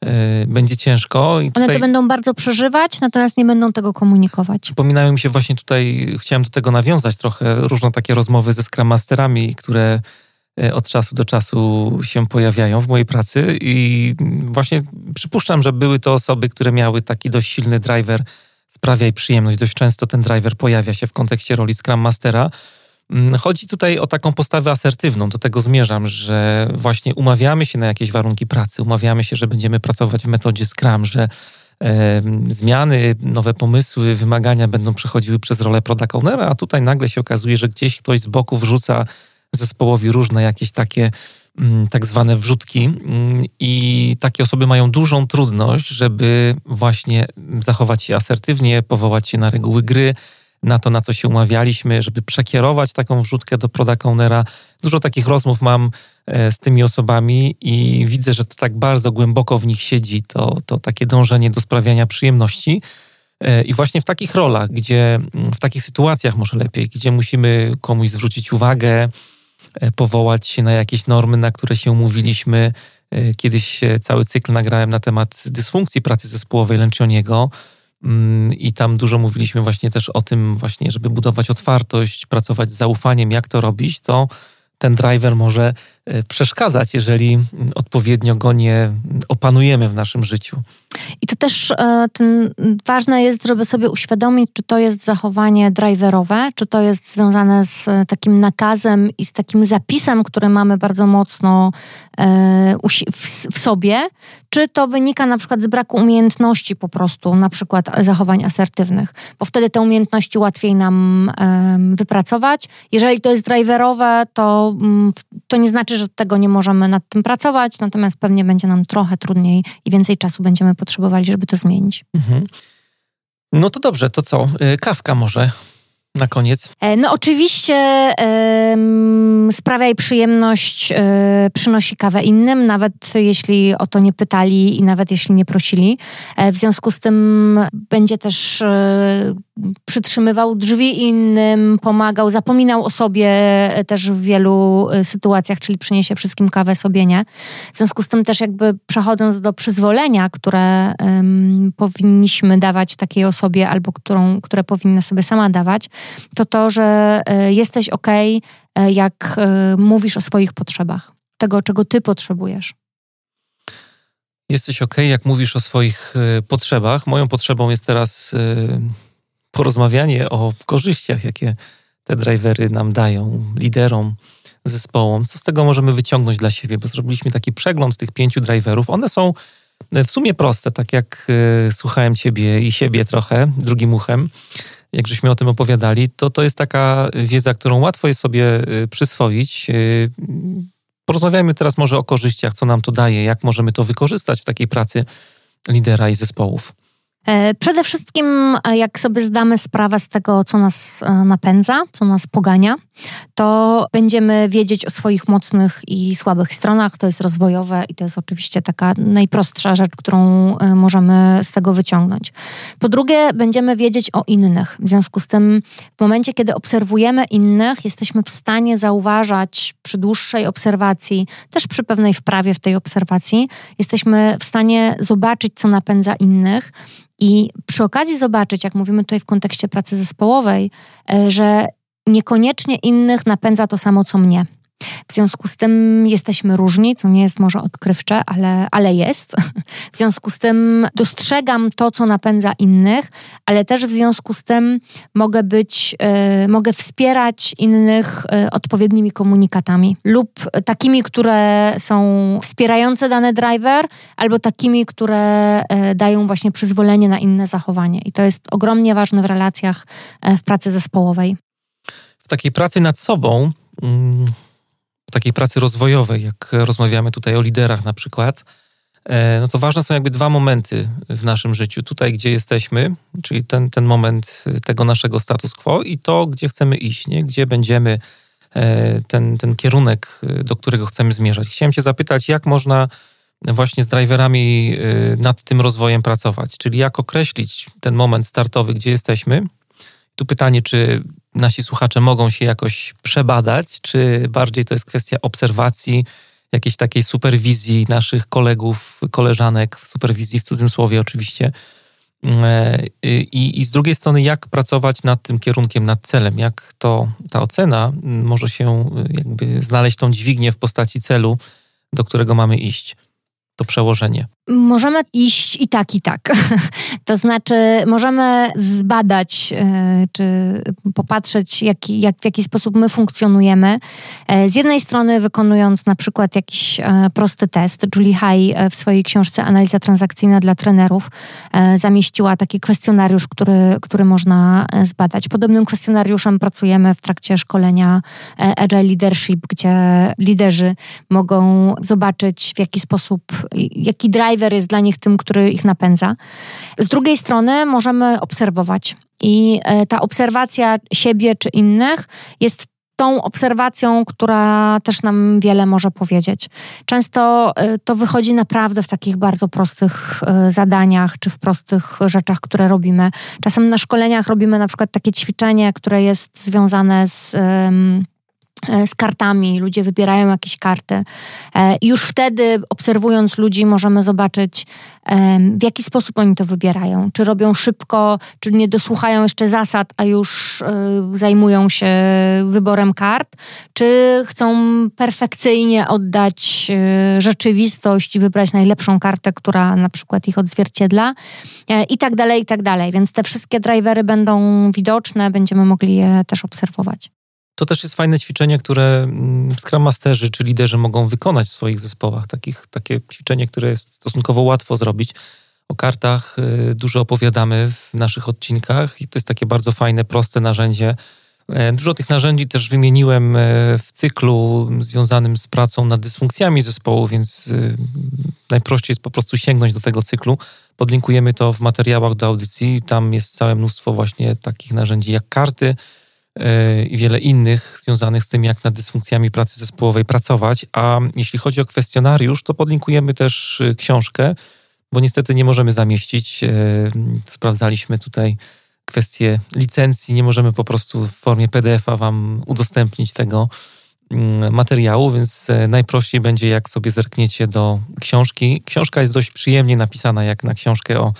y, będzie ciężko. I tutaj One to będą bardzo przeżywać, natomiast nie będą tego komunikować. Przypominają mi się właśnie tutaj, chciałem do tego nawiązać trochę, różne takie rozmowy ze Scrum Masterami, które E, od czasu do czasu się pojawiają w mojej pracy i właśnie przypuszczam, że były to osoby, które miały taki dość silny driver, sprawia jej przyjemność. Dość często ten driver pojawia się w kontekście roli Scrum Mastera. Mm, chodzi tutaj o taką postawę asertywną, do tego zmierzam, że właśnie umawiamy się na jakieś warunki pracy, umawiamy się, że będziemy pracować w metodzie Scrum, że e, zmiany, nowe pomysły, wymagania będą przechodziły przez rolę product ownera, a tutaj nagle się okazuje, że gdzieś ktoś z boku wrzuca zespołowi różne jakieś takie tak zwane wrzutki mm, i takie osoby mają dużą trudność, żeby właśnie zachować się asertywnie, powołać się na reguły gry, na to, na co się umawialiśmy, żeby przekierować taką wrzutkę do product ownera. Dużo takich rozmów mam e, z tymi osobami i widzę, że to tak bardzo głęboko w nich siedzi, to, to takie dążenie do sprawiania przyjemności. E, I właśnie w takich rolach, gdzie w takich sytuacjach może lepiej, gdzie musimy komuś zwrócić uwagę, powołać się na jakieś normy, na które się umówiliśmy. E, kiedyś cały cykl nagrałem na temat dysfunkcji pracy zespołowej Lencioniego. mm, i tam dużo mówiliśmy właśnie też o tym właśnie, żeby budować otwartość, pracować z zaufaniem, jak to robić, to ten driver może e, przeszkadzać, jeżeli odpowiednio go nie opanujemy w naszym życiu. I to też e, ten, ważne jest, żeby sobie uświadomić, czy to jest zachowanie driverowe, czy to jest związane z e, takim nakazem i z takim zapisem, który mamy bardzo mocno w sobie, czy to wynika na przykład z braku umiejętności po prostu, na przykład zachowań asertywnych, bo wtedy te umiejętności łatwiej nam wypracować. Jeżeli to jest driverowe, to, mm, to nie znaczy, że tego nie możemy nad tym pracować, natomiast pewnie będzie nam trochę trudniej i więcej czasu będziemy potrzebowali, żeby to zmienić. Mhm. No to dobrze, to co? Y, kawka może na koniec? E, no oczywiście e, sprawiaj przyjemność, e, przynosi kawę innym, nawet jeśli o to nie pytali i nawet jeśli nie prosili. E, w związku z tym będzie też przytrzymywał drzwi innym, pomagał, zapominał o sobie też w wielu e, sytuacjach, czyli przyniesie wszystkim kawę sobie nie. W związku z tym też jakby przechodząc do przyzwolenia, które powinniśmy dawać takiej osobie albo którą, które powinna sobie sama dawać, to to, że e, jesteś ok, e, jak e, mówisz o swoich potrzebach, tego, czego ty potrzebujesz. Jesteś ok, jak mówisz o swoich potrzebach. Moją potrzebą jest teraz porozmawianie o korzyściach, jakie te drivery nam dają, liderom, zespołom. Co z tego możemy wyciągnąć dla siebie? Bo zrobiliśmy taki przegląd tych pięciu driverów. One są w sumie proste, tak jak słuchałem ciebie i siebie trochę drugim uchem jak żeśmy o tym opowiadali, to to jest taka wiedza, którą łatwo jest sobie y, przyswoić. Y, porozmawiajmy teraz może o korzyściach, co nam to daje, jak możemy to wykorzystać w takiej pracy lidera i zespołów. E, przede wszystkim, e, jak sobie zdamy sprawę z tego, co nas e, napędza, co nas pogania, to będziemy wiedzieć o swoich mocnych i słabych stronach. To jest rozwojowe i to jest oczywiście taka najprostsza rzecz, którą możemy z tego wyciągnąć. Po drugie, będziemy wiedzieć o innych. W związku z tym, w momencie, kiedy obserwujemy innych, jesteśmy w stanie zauważać przy dłuższej obserwacji, też przy pewnej wprawie w tej obserwacji, jesteśmy w stanie zobaczyć, co napędza innych i przy okazji zobaczyć, jak mówimy tutaj w kontekście pracy zespołowej, e, że niekoniecznie innych napędza to samo, co mnie. W związku z tym jesteśmy różni, co nie jest może odkrywcze, ale, ale jest. W związku z tym dostrzegam to, co napędza innych, ale też w związku z tym mogę być, y, mogę wspierać innych y, odpowiednimi komunikatami lub takimi, które są wspierające dany driver, albo takimi, które y, dają właśnie przyzwolenie na inne zachowanie. I to jest ogromnie ważne w relacjach w pracy zespołowej. W takiej pracy nad sobą. Mm, takiej pracy rozwojowej, jak rozmawiamy tutaj o liderach na przykład, e, no to ważne są jakby dwa momenty w naszym życiu. Tutaj, gdzie jesteśmy, czyli ten, ten moment tego naszego status quo i to, gdzie chcemy iść, nie? gdzie będziemy, e, ten, ten kierunek, do którego chcemy zmierzać. Chciałem Cię zapytać, jak można właśnie z driverami e, nad tym rozwojem pracować, czyli jak określić ten moment startowy, gdzie jesteśmy. Tu pytanie, czy nasi słuchacze mogą się jakoś przebadać, czy bardziej to jest kwestia obserwacji, jakiejś takiej superwizji naszych kolegów, koleżanek, superwizji w cudzym słowie oczywiście. E, I, I z drugiej strony, jak pracować nad tym kierunkiem, nad celem, jak to ta ocena może się jakby znaleźć tą dźwignię w postaci celu, do którego mamy iść to przełożenie? Możemy iść i tak, i tak. to znaczy, możemy zbadać, e, czy popatrzeć, jak, jak, w jaki sposób my funkcjonujemy. E, z jednej strony, wykonując na przykład jakiś e, prosty test. Julie Hay w swojej książce Analiza transakcyjna dla trenerów zamieściła taki kwestionariusz, który, który można zbadać. Podobnym kwestionariuszem pracujemy w trakcie szkolenia Agile Leadership, gdzie liderzy mogą zobaczyć, w jaki sposób, jaki drive driver jest dla nich tym, który ich napędza. Z drugiej strony możemy obserwować i e, ta obserwacja siebie czy innych jest tą obserwacją, która też nam wiele może powiedzieć. Często e, to wychodzi naprawdę w takich bardzo prostych e, zadaniach czy w prostych rzeczach, które robimy. Czasem na szkoleniach robimy na przykład takie ćwiczenie, które jest związane z z kartami, ludzie wybierają jakieś karty. E, I już wtedy, obserwując ludzi, możemy zobaczyć, w jaki sposób oni to wybierają. Czy robią szybko, czy nie dosłuchają jeszcze zasad, a już e, zajmują się wyborem kart, czy chcą perfekcyjnie oddać rzeczywistość i wybrać najlepszą kartę, która na przykład ich odzwierciedla, i tak dalej, i tak dalej. Więc te wszystkie drivery będą widoczne, będziemy mogli je też obserwować. To też jest fajne ćwiczenie, które mm, Scrum Masterzy czy liderzy mogą wykonać w swoich zespołach. Takich, takie ćwiczenie, które jest stosunkowo łatwo zrobić. O kartach y, dużo opowiadamy w naszych odcinkach i to jest takie bardzo fajne, proste narzędzie. E, dużo tych narzędzi też wymieniłem e, w cyklu związanym z pracą nad dysfunkcjami zespołu, więc y, najprościej jest po prostu sięgnąć do tego cyklu. Podlinkujemy to w materiałach do audycji. Tam jest całe mnóstwo właśnie takich narzędzi jak karty, i wiele innych związanych z tym, jak nad dysfunkcjami pracy zespołowej pracować. A jeśli chodzi o kwestionariusz, to podlinkujemy też e, książkę, bo niestety nie możemy zamieścić. E, sprawdzaliśmy tutaj kwestie licencji, nie możemy po prostu w formie PDF-a Wam udostępnić tego mm, materiału, więc najprościej będzie, jak sobie zerkniecie do książki. Książka jest dość przyjemnie napisana, jak na książkę o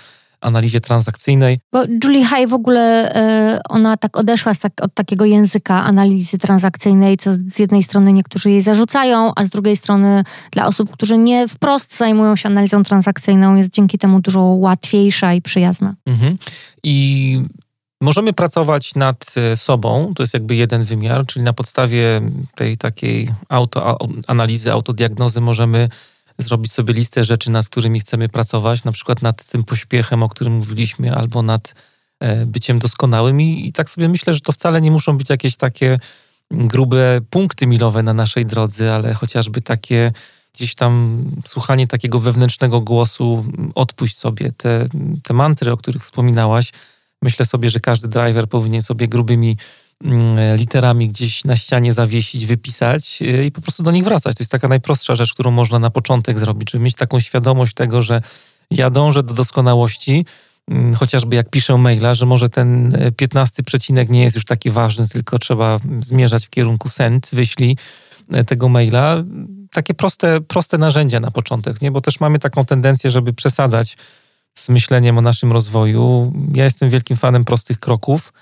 analizie transakcyjnej. Bo Julie High w ogóle e, ona tak odeszła tak, od takiego języka analizy transakcyjnej, co z jednej strony niektórzy jej zarzucają, a z drugiej strony dla osób, którzy nie wprost zajmują się analizą transakcyjną, jest dzięki temu dużo łatwiejsza i przyjazna. Mhm. I Możemy pracować nad e, sobą, to jest jakby jeden wymiar, czyli na podstawie tej takiej autoanalizy, autodiagnozy możemy zrobić sobie listę rzeczy, nad którymi chcemy pracować, na przykład nad tym pośpiechem, o którym mówiliśmy, albo nad e, byciem doskonałym. I, I tak sobie myślę, że to wcale nie muszą być jakieś takie grube punkty milowe na naszej drodze, ale chociażby takie gdzieś tam słuchanie takiego wewnętrznego głosu, odpuść sobie te, te mantry, o których wspominałaś. Myślę sobie, że każdy driver powinien sobie grubymi literami gdzieś na ścianie zawiesić, wypisać y, i po prostu do nich wracać. To jest taka najprostsza rzecz, którą można na początek zrobić, żeby mieć taką świadomość tego, że ja dążę do doskonałości, mm, chociażby jak piszę maila, że może ten 15 e, przecinek nie jest już taki ważny, tylko trzeba zmierzać w kierunku send, wyślij e, tego maila. Takie proste, proste narzędzia na początek, nie? bo też mamy taką tendencję, żeby przesadzać z myśleniem o naszym rozwoju. Ja jestem wielkim fanem prostych kroków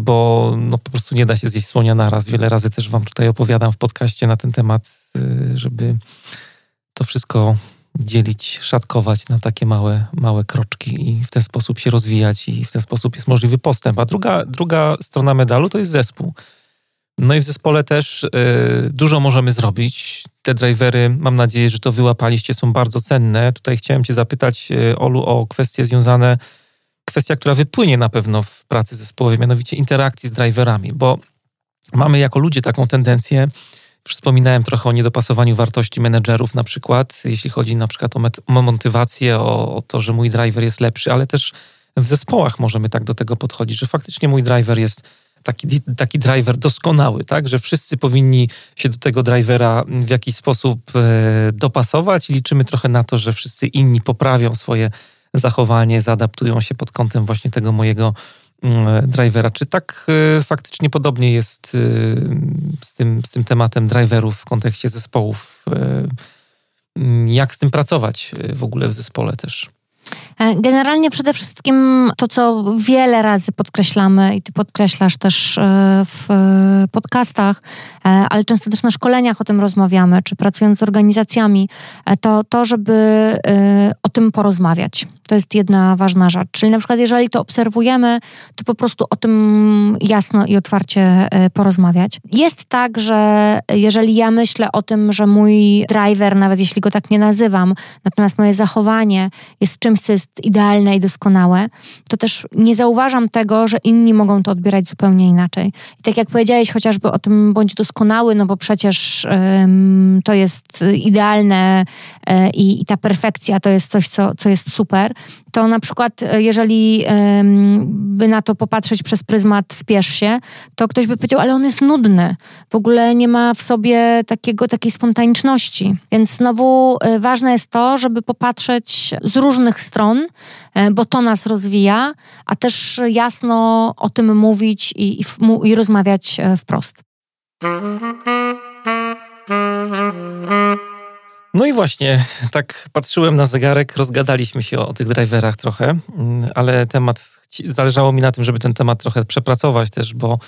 bo no, po prostu nie da się zjeść słonia naraz. Wiele razy też wam tutaj opowiadam w podcaście na ten temat, y, żeby to wszystko dzielić, szatkować na takie małe, małe kroczki i w ten sposób się rozwijać i w ten sposób jest możliwy postęp. A druga, druga strona medalu to jest zespół. No i w zespole też y, dużo możemy zrobić. Te drivery, mam nadzieję, że to wyłapaliście, są bardzo cenne. Tutaj chciałem cię zapytać, y, Olu, o kwestie związane kwestia, która wypłynie na pewno w pracy zespołowej, mianowicie interakcji z driverami, bo mamy jako ludzie taką tendencję, wspominałem trochę o niedopasowaniu wartości menedżerów na przykład, jeśli chodzi na przykład o, o motywację, o, o to, że mój driver jest lepszy, ale też w zespołach możemy tak do tego podchodzić, że faktycznie mój driver jest taki, taki driver doskonały, tak? Że wszyscy powinni się do tego drivera w jakiś sposób e, dopasować i liczymy trochę na to, że wszyscy inni poprawią swoje zachowanie, zaadaptują się pod kątem właśnie tego mojego mm, drivera. Czy tak y, faktycznie podobnie jest y, z tym, z tym tematem driverów w kontekście zespołów? Y, mm, jak z tym pracować w ogóle w zespole też? E, generalnie przede wszystkim to, co wiele razy podkreślamy i ty podkreślasz też e, w podcastach, e, ale często też na szkoleniach o tym rozmawiamy, czy pracując z organizacjami, to to, żeby o tym porozmawiać. To jest jedna ważna rzecz. Czyli na przykład, jeżeli to obserwujemy, to po prostu o tym jasno i otwarcie porozmawiać. Jest tak, że jeżeli ja myślę o tym, że mój driver, nawet jeśli go tak nie nazywam, natomiast moje zachowanie jest czymś, co jest idealne i doskonałe, to też nie zauważam tego, że inni mogą to odbierać zupełnie inaczej. I tak jak powiedziałeś chociażby o tym bądź doskonały, no bo przecież um, to jest idealne um, i, i, ta perfekcja to jest coś, co, co jest super, to na przykład e, jeżeli by na to popatrzeć przez pryzmat spiesz się, to ktoś by powiedział, ale on jest nudny. W ogóle nie ma w sobie takiego, takiej spontaniczności. Więc znowu e, ważne jest to, żeby popatrzeć z różnych stron E, bo to nas rozwija, a też jasno o tym mówić i, i, i rozmawiać wprost. No i właśnie, tak patrzyłem na zegarek, rozgadaliśmy się o, o tych driverach trochę, mm, ale temat, zależało mi na tym, żeby ten temat trochę przepracować też, bo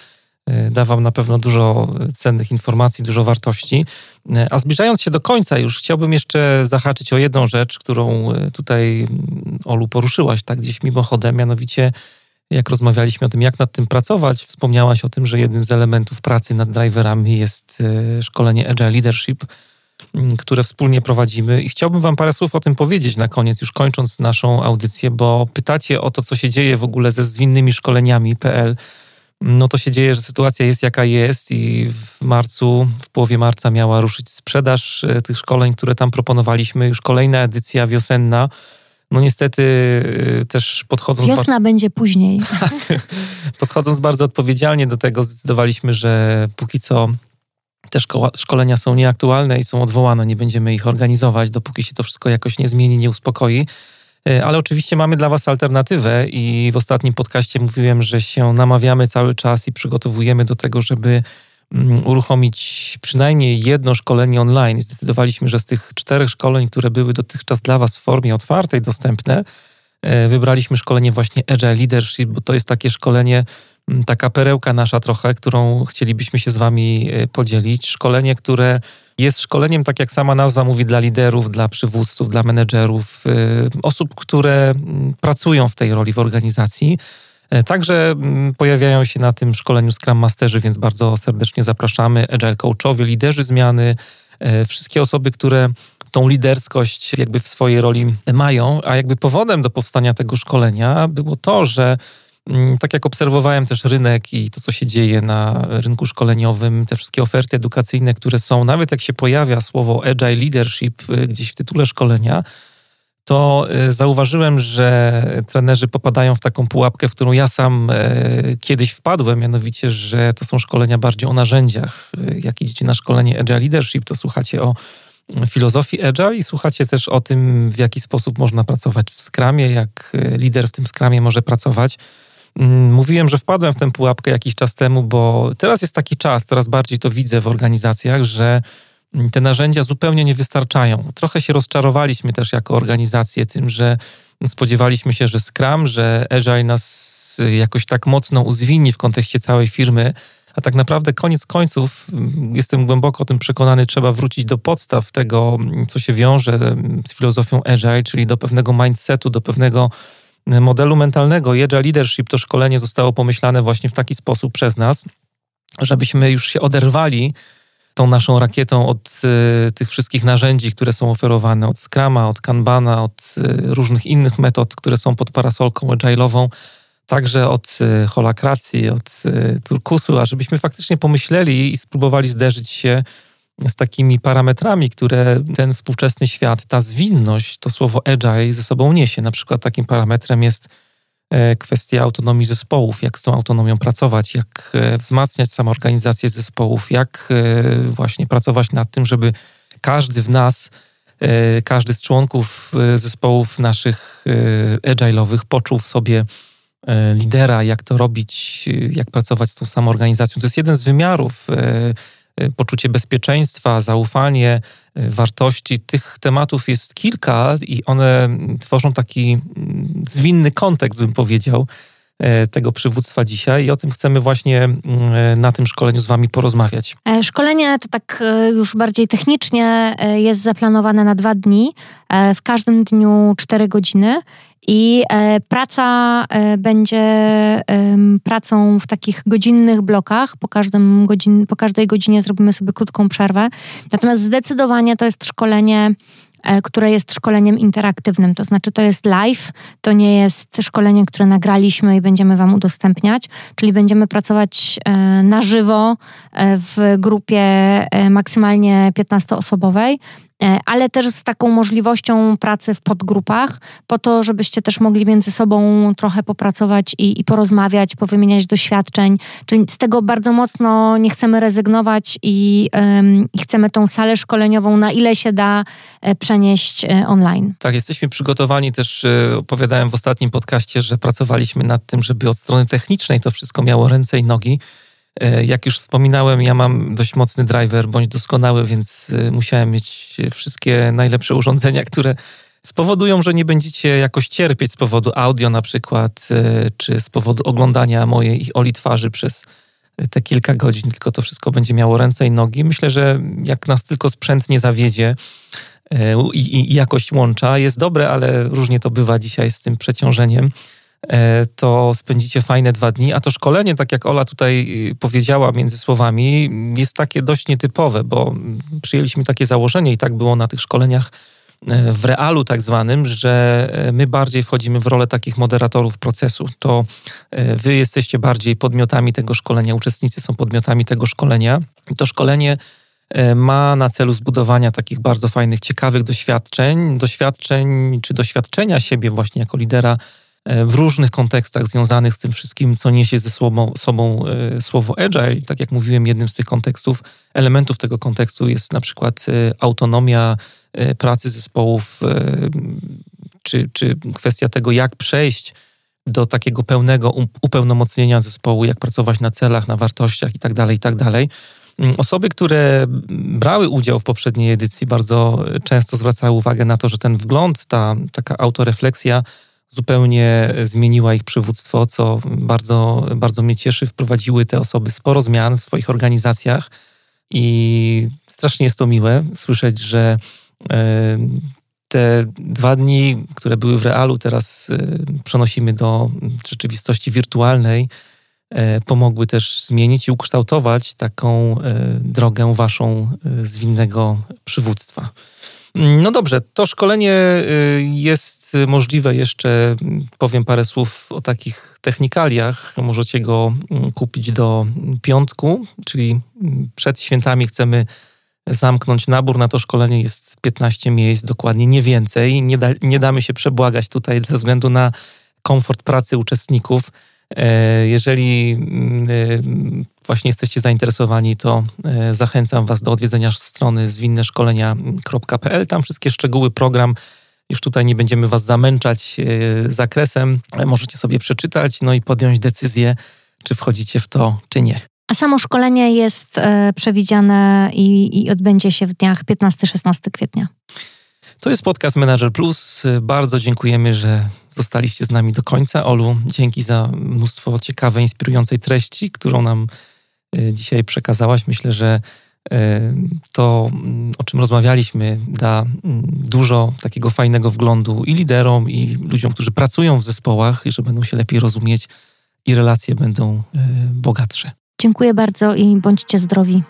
y, dawał na pewno dużo cennych informacji, dużo wartości. Y, a zbliżając się do końca już, chciałbym jeszcze zahaczyć o jedną rzecz, którą tutaj mm, Olu poruszyłaś tak gdzieś mimochodem, mianowicie jak rozmawialiśmy o tym, jak nad tym pracować, wspomniałaś o tym, że jednym z elementów pracy nad driverami jest szkolenie Agile Leadership, które wspólnie prowadzimy. I chciałbym Wam parę słów o tym powiedzieć na koniec, już kończąc naszą audycję, bo pytacie o to, co się dzieje w ogóle ze zwinnymi szkoleniami.pl. No to się dzieje, że sytuacja jest jaka jest i w marcu, w połowie marca miała ruszyć sprzedaż e, tych szkoleń, które tam proponowaliśmy. Już kolejna edycja wiosenna. No niestety e, też podchodząc... Wiosna będzie później. Tak. podchodząc bardzo odpowiedzialnie do tego, zdecydowaliśmy, że póki co te szkolenia są nieaktualne i są odwołane, nie będziemy ich organizować, dopóki się to wszystko jakoś nie zmieni, nie uspokoi. E, ale oczywiście mamy dla Was alternatywę i w ostatnim podcaście mówiłem, że się namawiamy cały czas i przygotowujemy do tego, żeby mm, uruchomić przynajmniej jedno szkolenie online. Zdecydowaliśmy, że z tych czterech szkoleń, które były dotychczas dla Was w formie otwartej dostępne, e, wybraliśmy szkolenie właśnie Agile Leadership, bo to jest takie szkolenie, taka perełka nasza trochę, którą chcielibyśmy się z Wami e, podzielić. Szkolenie, które jest szkoleniem, tak jak sama nazwa mówi, dla liderów, dla przywódców, dla menedżerów, e, osób, które pracują w tej roli w organizacji. E, także pojawiają się na tym szkoleniu Scrum Masterzy, więc bardzo serdecznie zapraszamy. Agile Coachowie, liderzy zmiany, wszystkie osoby, które tą liderskość jakby w swojej roli mają, a jakby powodem do powstania tego szkolenia było to, że Mm, tak jak obserwowałem też rynek i to, co się dzieje na rynku szkoleniowym, te wszystkie oferty edukacyjne, które są, nawet jak się pojawia słowo agile leadership y, gdzieś w tytule szkolenia, to y, zauważyłem, że trenerzy popadają w taką pułapkę, w którą ja sam y, kiedyś wpadłem, mianowicie, że to są szkolenia bardziej o narzędziach. Jak idziecie na szkolenie Agile Leadership, to słuchacie o filozofii Agile i słuchacie też o tym, w jaki sposób można pracować w Scrumie, jak lider w tym Scrumie może pracować. Mm, mówiłem, że wpadłem w tę pułapkę jakiś czas temu, bo teraz jest taki czas, coraz bardziej to widzę w organizacjach, że mm, te narzędzia zupełnie nie wystarczają. Trochę się rozczarowaliśmy też jako organizacje tym, że spodziewaliśmy się, że Scrum, że Agile nas jakoś tak mocno uzwini w kontekście całej firmy, a tak naprawdę koniec końców, mm, jestem głęboko o tym przekonany, trzeba wrócić do podstaw tego, co się wiąże z filozofią Agile, czyli do pewnego mindsetu, do pewnego modelu mentalnego. Agile Leadership to szkolenie zostało pomyślane właśnie w taki sposób przez nas, żebyśmy już się oderwali tą naszą rakietą od y, tych wszystkich narzędzi, które są oferowane, od Scrama, od Kanbana, od y, różnych innych metod, które są pod parasolką agile'ową, także od y, holakracji, od turkusu, a żebyśmy faktycznie pomyśleli i spróbowali zderzyć się z takimi parametrami, które ten współczesny świat, ta zwinność, to słowo agile ze sobą niesie. Na przykład takim parametrem jest e, kwestia autonomii zespołów, jak z tą autonomią pracować, jak e, wzmacniać samoorganizację zespołów, jak e, właśnie pracować nad tym, żeby każdy w nas, każdy z członków zespołów naszych agile'owych poczuł w sobie lidera, jak to robić, jak pracować z tą samoorganizacją. To jest jeden z wymiarów poczucie bezpieczeństwa, zaufanie, y, wartości. Tych tematów jest kilka i one tworzą taki mm, zwinny kontekst, bym powiedział, y, tego przywództwa dzisiaj i o tym chcemy właśnie na tym szkoleniu z Wami porozmawiać. E, szkolenie to tak już bardziej technicznie jest zaplanowane na dwa dni, e, w każdym dniu cztery godziny i e, praca e, będzie pracą w takich godzinnych blokach. Po, każdym godzin, po każdej godzinie zrobimy sobie krótką przerwę. Natomiast zdecydowanie to jest szkolenie e, które jest szkoleniem interaktywnym, to znaczy to jest live, to nie jest szkolenie, które nagraliśmy i będziemy Wam udostępniać, czyli będziemy pracować na żywo w grupie maksymalnie 15-osobowej E, ale też z taką możliwością pracy w podgrupach, po to, żebyście też mogli między sobą trochę popracować i, i porozmawiać, powymieniać doświadczeń. Czyli z tego bardzo mocno nie chcemy rezygnować i, ym, i chcemy tą salę szkoleniową na ile się da e, przenieść e, online. Tak, jesteśmy przygotowani też, opowiadałem w ostatnim podcaście, że pracowaliśmy nad tym, żeby od strony technicznej to wszystko miało ręce i nogi E, jak już wspominałem, ja mam dość mocny driver, bądź doskonały, więc e, musiałem mieć wszystkie najlepsze urządzenia, które spowodują, że nie będziecie jakoś cierpieć z powodu audio na przykład, e, czy z powodu oglądania mojej i Oli twarzy przez te kilka godzin, tylko to wszystko będzie miało ręce i nogi. Myślę, że jak nas tylko sprzęt nie zawiedzie i, i jakość łącza jest dobre, ale różnie to bywa dzisiaj z tym przeciążeniem. E, to spędzicie fajne dwa dni. A to szkolenie, tak jak Ola tutaj y, powiedziała między słowami, jest takie dość nietypowe, bo przyjęliśmy takie założenie i tak było na tych szkoleniach e, w realu tak zwanym, że e, my bardziej wchodzimy w rolę takich moderatorów procesu. To wy jesteście bardziej podmiotami tego szkolenia, uczestnicy są podmiotami tego szkolenia. I to szkolenie ma na celu zbudowania takich bardzo fajnych, ciekawych doświadczeń, doświadczeń czy doświadczenia siebie właśnie jako lidera w różnych kontekstach związanych z tym wszystkim, co niesie ze sobą, sobą e, słowo agile. Tak jak mówiłem, jednym z tych kontekstów, elementów tego kontekstu jest na przykład e, autonomia pracy zespołów, czy, czy kwestia tego, jak przejść do takiego pełnego upełnomocnienia zespołu, jak pracować na celach, na wartościach itd., tak itd. Tak mm, osoby, które brały udział w poprzedniej edycji, bardzo często zwracały uwagę na to, że ten wgląd, ta taka autorefleksja zupełnie zmieniła ich przywództwo, co bardzo, bardzo mnie cieszy. Wprowadziły te osoby sporo zmian w swoich organizacjach i strasznie jest to miłe słyszeć, że e, te dwa dni, które były w realu, teraz e, przenosimy do rzeczywistości wirtualnej, e, pomogły też zmienić i ukształtować taką drogę waszą zwinnego przywództwa. No dobrze, to szkolenie y, jest możliwe jeszcze, powiem parę słów o takich technikaliach. Możecie go mm, kupić do piątku, czyli przed świętami chcemy zamknąć nabór na to szkolenie. Jest 15 miejsc, dokładnie nie więcej. Nie, da, nie damy się przebłagać tutaj ze względu na komfort pracy uczestników. E, jeżeli mm, e, właśnie jesteście zainteresowani, to e, zachęcam Was do odwiedzenia strony zwinneszkolenia.pl. Tam wszystkie szczegóły, program. Już tutaj nie będziemy Was zamęczać zakresem. Możecie sobie przeczytać, no i podjąć decyzję, czy wchodzicie w to, czy nie. A samo szkolenie jest przewidziane i, i odbędzie się w dniach 15-16 kwietnia. To jest podcast Manager Plus. Bardzo dziękujemy, że zostaliście z nami do końca. Olu, dzięki za mnóstwo ciekawej, inspirującej treści, którą nam y, dzisiaj przekazałaś. Myślę, że y, to, mm, o czym rozmawialiśmy, da mm, dużo takiego fajnego wglądu i liderom, i ludziom, którzy pracują w zespołach, i że będą się lepiej rozumieć i relacje będą y, bogatsze. Dziękuję bardzo i bądźcie zdrowi.